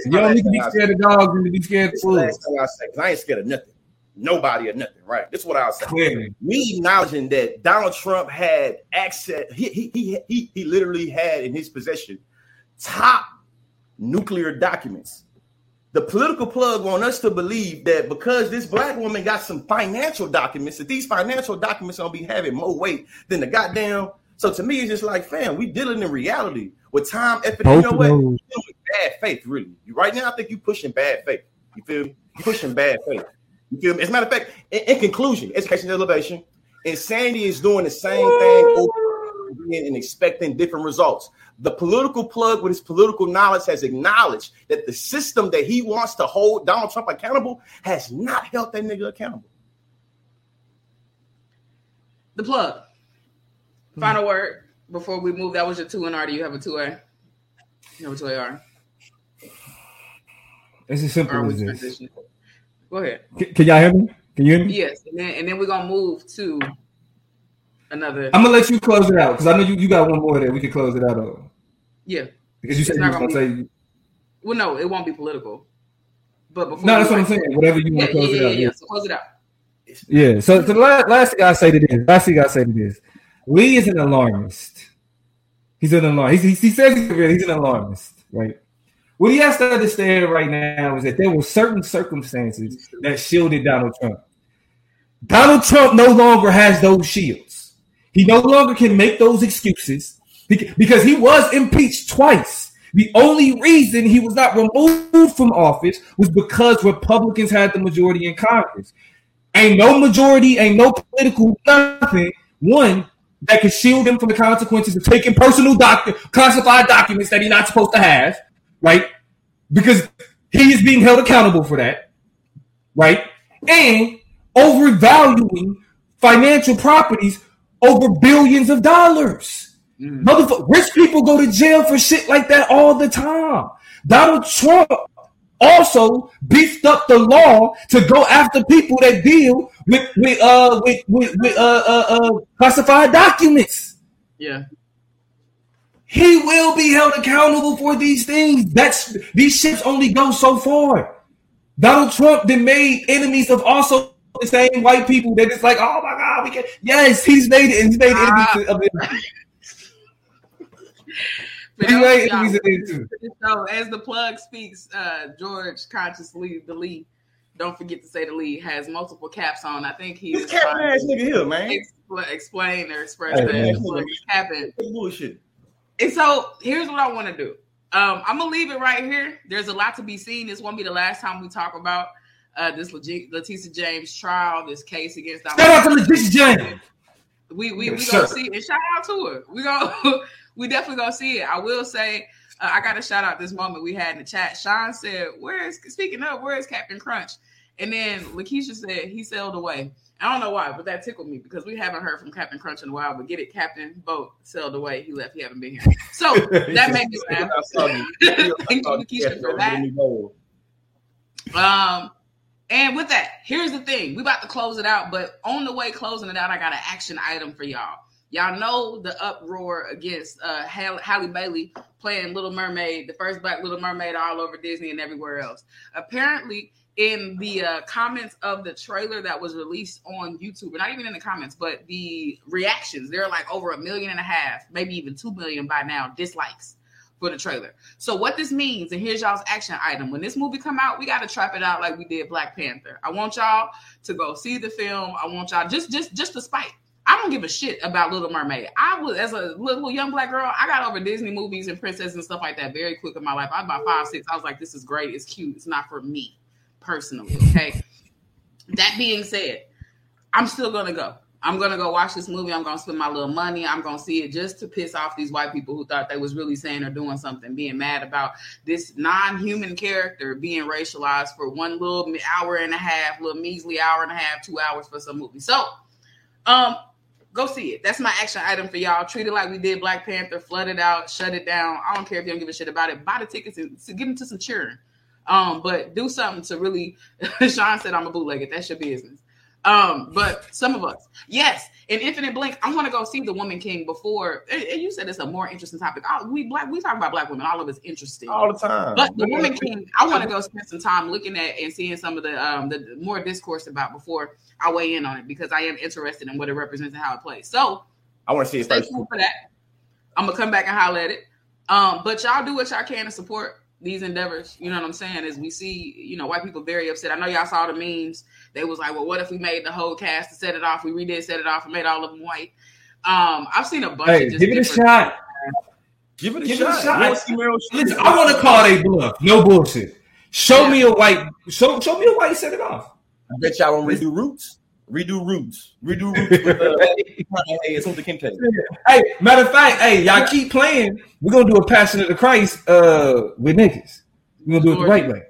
You don't need to be scared of dogs. You need to be scared of fools. I say. I ain't scared of nothing. Nobody or nothing. Right. That's what I'll say. Clearly. Me acknowledging that Donald Trump had access. He he he he, he literally had in his possession top nuclear documents. The political plug want us to believe that because this black woman got some financial documents, that these financial documents gonna be having more weight than the goddamn so to me, it's just like, fam, we dealing in reality with time, effort. you know what? with bad faith, really. Right now, I think you pushing bad faith. You feel me? You pushing bad faith. You feel me? As a matter of fact, in, in conclusion, education elevation, insanity is doing the same thing over and expecting different results. The political plug with his political knowledge has acknowledged that the system that he wants to hold Donald Trump accountable has not held that nigga accountable. The plug. Final word before we move. That was your two and R. Do you have a two A? You have a two AR? It's as simple as this. Go ahead. Can, can, y'all hear me? Can you hear me? Yes, and then and then we're gonna move to another. I'm gonna let you close it out because I know you, you got one more that we can close it out on. Yeah, because you said you were gonna be, say. Well, no, it won't be political. But before no, that's what I'm saying. Whatever you want to close yeah, it out. Yeah, yeah. So close it out. Yeah. So, so the last, last thing I say to this, last thing I say to this, Lee is an alarmist. He's an alarmist. He, he says he's an alarmist, right? What he has to understand right now is that there were certain circumstances that shielded Donald Trump. Donald Trump no longer has those shields. He no longer can make those excuses because he was impeached twice. The only reason he was not removed from office was because Republicans had the majority in Congress. Ain't no majority, ain't no political nothing. One, that can shield him from the consequences of taking personal doc- classified documents that he's not supposed to have, right? Because he is being held accountable for that, right? And overvaluing financial properties over billions of dollars. Mm. Motherfucker, rich people go to jail for shit like that all the time. Donald Trump also beefed up the law to go after people that deal with with uh with with, with uh, uh, uh classified documents. Yeah. He will be held accountable for these things. That's these ships only go so far. Donald Trump then made enemies of also the same white people that it's like, oh my god, we can yes, he's made it he's made enemies of them. So as the plug speaks, uh, George consciously the lead. Don't forget to say the lead has multiple caps on. I think he's is capping ass nigga here, man. Expl- explain or express hey, that man, he's capping. Bullshit. And so here's what I want to do. Um, I'm gonna leave it right here. There's a lot to be seen. This won't be the last time we talk about uh, this Letitia James trial, this case against. Shout out to Letitia James. We we we gonna see. And shout out to her. We go we definitely gonna see it. I will say uh, I got to shout out this moment we had in the chat. Sean said, "Where is speaking of where is Captain Crunch?" And then Lakeisha said he sailed away. I don't know why, but that tickled me because we haven't heard from Captain Crunch in a while. But get it, Captain Boat sailed away. He left. He haven't been here. So that made me laugh. Thank you, Lakeisha, for that. Um, and with that, here's the thing: we about to close it out, but on the way closing it out, I got an action item for y'all. Y'all know the uproar against uh, Halle Bailey playing Little Mermaid, the first Black Little Mermaid, all over Disney and everywhere else. Apparently, in the uh, comments of the trailer that was released on YouTube, not even in the comments, but the reactions, there are like over a million and a half, maybe even two million by now dislikes for the trailer. So what this means, and here's y'all's action item: when this movie come out, we got to trap it out like we did Black Panther. I want y'all to go see the film. I want y'all just just just to spite. I don't give a shit about Little Mermaid. I was as a little young black girl, I got over Disney movies and princesses and stuff like that very quick in my life. I was about five, six. I was like, this is great, it's cute, it's not for me personally. Okay. that being said, I'm still gonna go. I'm gonna go watch this movie. I'm gonna spend my little money. I'm gonna see it just to piss off these white people who thought they was really saying or doing something, being mad about this non-human character being racialized for one little hour and a half, little measly hour and a half, two hours for some movie. So, um, go see it. That's my action item for y'all. Treat it like we did Black Panther, flood it out, shut it down. I don't care if you don't give a shit about it. Buy the tickets and get into some cheering. Um, but do something to really. Sean said I'm a bootlegger. That's your business. Um, but some of us, yes, in Infinite Blink, I want to go see the Woman King before. And you said it's a more interesting topic. Oh, we black, we talk about black women. All of it's interesting all the time. But the Woman King, I want to go spend some time looking at and seeing some of the um the more discourse about before I weigh in on it because I am interested in what it represents and how it plays. So I want to see it first. for that. I'm gonna come back and highlight it. Um, but y'all do what y'all can to support these endeavors. You know what I'm saying? As we see, you know, white people very upset. I know y'all saw the memes. They was like, well, what if we made the whole cast to set it off? We redid set it off and made all of them white. Um, I've seen a bunch. Hey, of give it a shot. Give it a shot. give shot. It a shot. Listen, I want to call a bluff. No bullshit. Show yeah. me a white. Show show me a white. Set it off. I bet y'all want to redo roots. Redo roots. Redo roots with uh, Hey, matter of fact, hey, y'all keep playing. We're gonna do a Passion of the Christ uh with niggas. We're gonna do it the right way.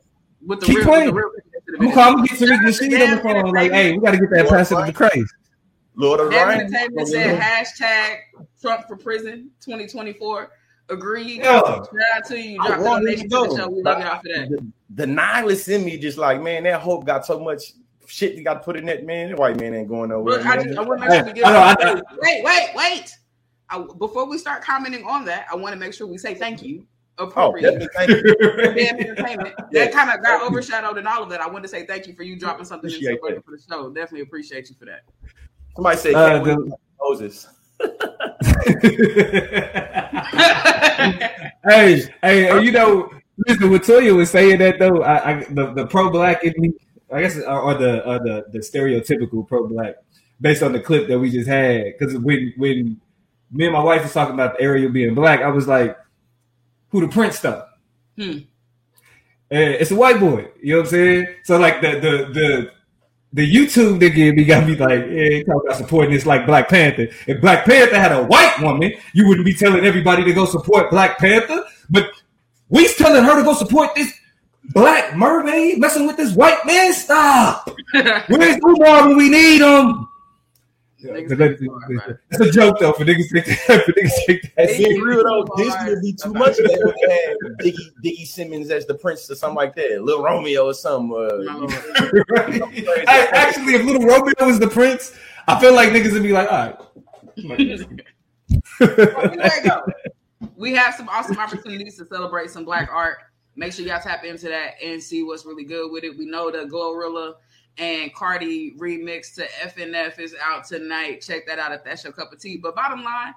With the keep real, playing. With the real I'm gonna get Tariq Nasheed on the phone. Like, hey, we gotta get that Passion of the Christ. Lord of Devin Entertainment said hashtag Trump for prison 2024. Agreed. Yeah. Shout out to you. Drop donation to the show. We love y'all for that. The, the nihilist in me just like, man, that hope got so much shit you got to put in that man. That white man ain't going nowhere. Look, I, just, I want to make sure I know, Wait, wait, wait. I, before we start commenting on that, I want to make sure we say thank you appropriately. Oh, thank you. entertainment. yeah. That kind of got overshadowed in all of that. I want to say thank you for you dropping something in for the show. Definitely appreciate you for that. Somebody say uh, the, Moses. hey, hey, you know, listen, what Toya was saying that though, I, I the, the pro black in me I guess, or, the or the the stereotypical pro black, based on the clip that we just had. Because when when me and my wife was talking about the area being black, I was like, "Who the Prince stuff?" Hmm. And it's a white boy. You know what I'm saying? So like the the the the YouTube they give me got me like, yeah, talk about supporting this like Black Panther. If Black Panther had a white woman, you wouldn't be telling everybody to go support Black Panther. But we's telling her to go support this black mermaid messing with this white man. Stop. Where's Umar when we need him? Yeah, that's a joke though for niggas think that. For niggas think that. Being real though, this would be too much. They would have Diggy, Diggy Simmons as the prince or something like that. Little Romeo or something. Uh, right. I, actually, if Little Romeo was the prince, I feel like niggas would be like, all right. we have some awesome opportunities to celebrate some black art Make sure y'all tap into that and see what's really good with it. We know the Glorilla and Cardi remix to FNF is out tonight. Check that out if that's your cup of tea. But bottom line,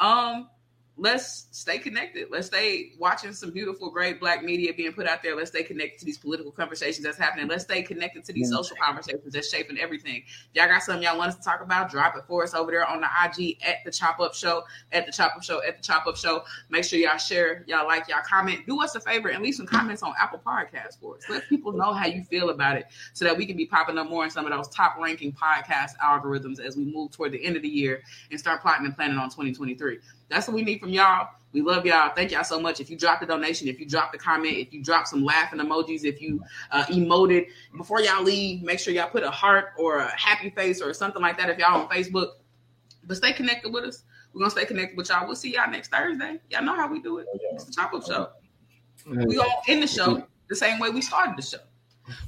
um, let's stay connected. Let's stay watching some beautiful, great black media being put out there. Let's stay connected to these political conversations that's happening. Let's stay connected to these mm-hmm. social conversations that's shaping everything. Y'all got something y'all want us to talk about? Drop it for us over there on the IG at the Chop Up Show, at the Chop Up Show, at the Chop Up Show. Make sure y'all share, y'all like, y'all comment. Do us a favor and leave some comments on Apple Podcasts for us. Let people know how you feel about it so that we can be popping up more in some of those top ranking podcast algorithms as we move toward the end of the year and start plotting and planning on 2023. That's what we need from y'all. We love y'all. Thank y'all so much. If you dropped a donation, if you dropped a comment, if you dropped some laughing emojis, if you uh, emoted before y'all leave, make sure y'all put a heart or a happy face or something like that if y'all on Facebook. But stay connected with us. We're gonna stay connected with y'all. We'll see y'all next Thursday. Y'all know how we do it. It's the Chop Up Show. We gonna end the show the same way we started the show.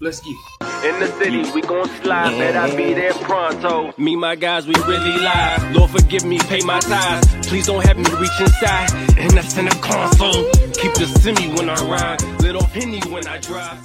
Let's get In the city, we gon' slide, bet I be there pronto. Me, my guys, we really live. Lord, forgive me, pay my tithes. Please don't have me reach inside, and that's in the console. Keep the semi when I ride, little penny when I drive.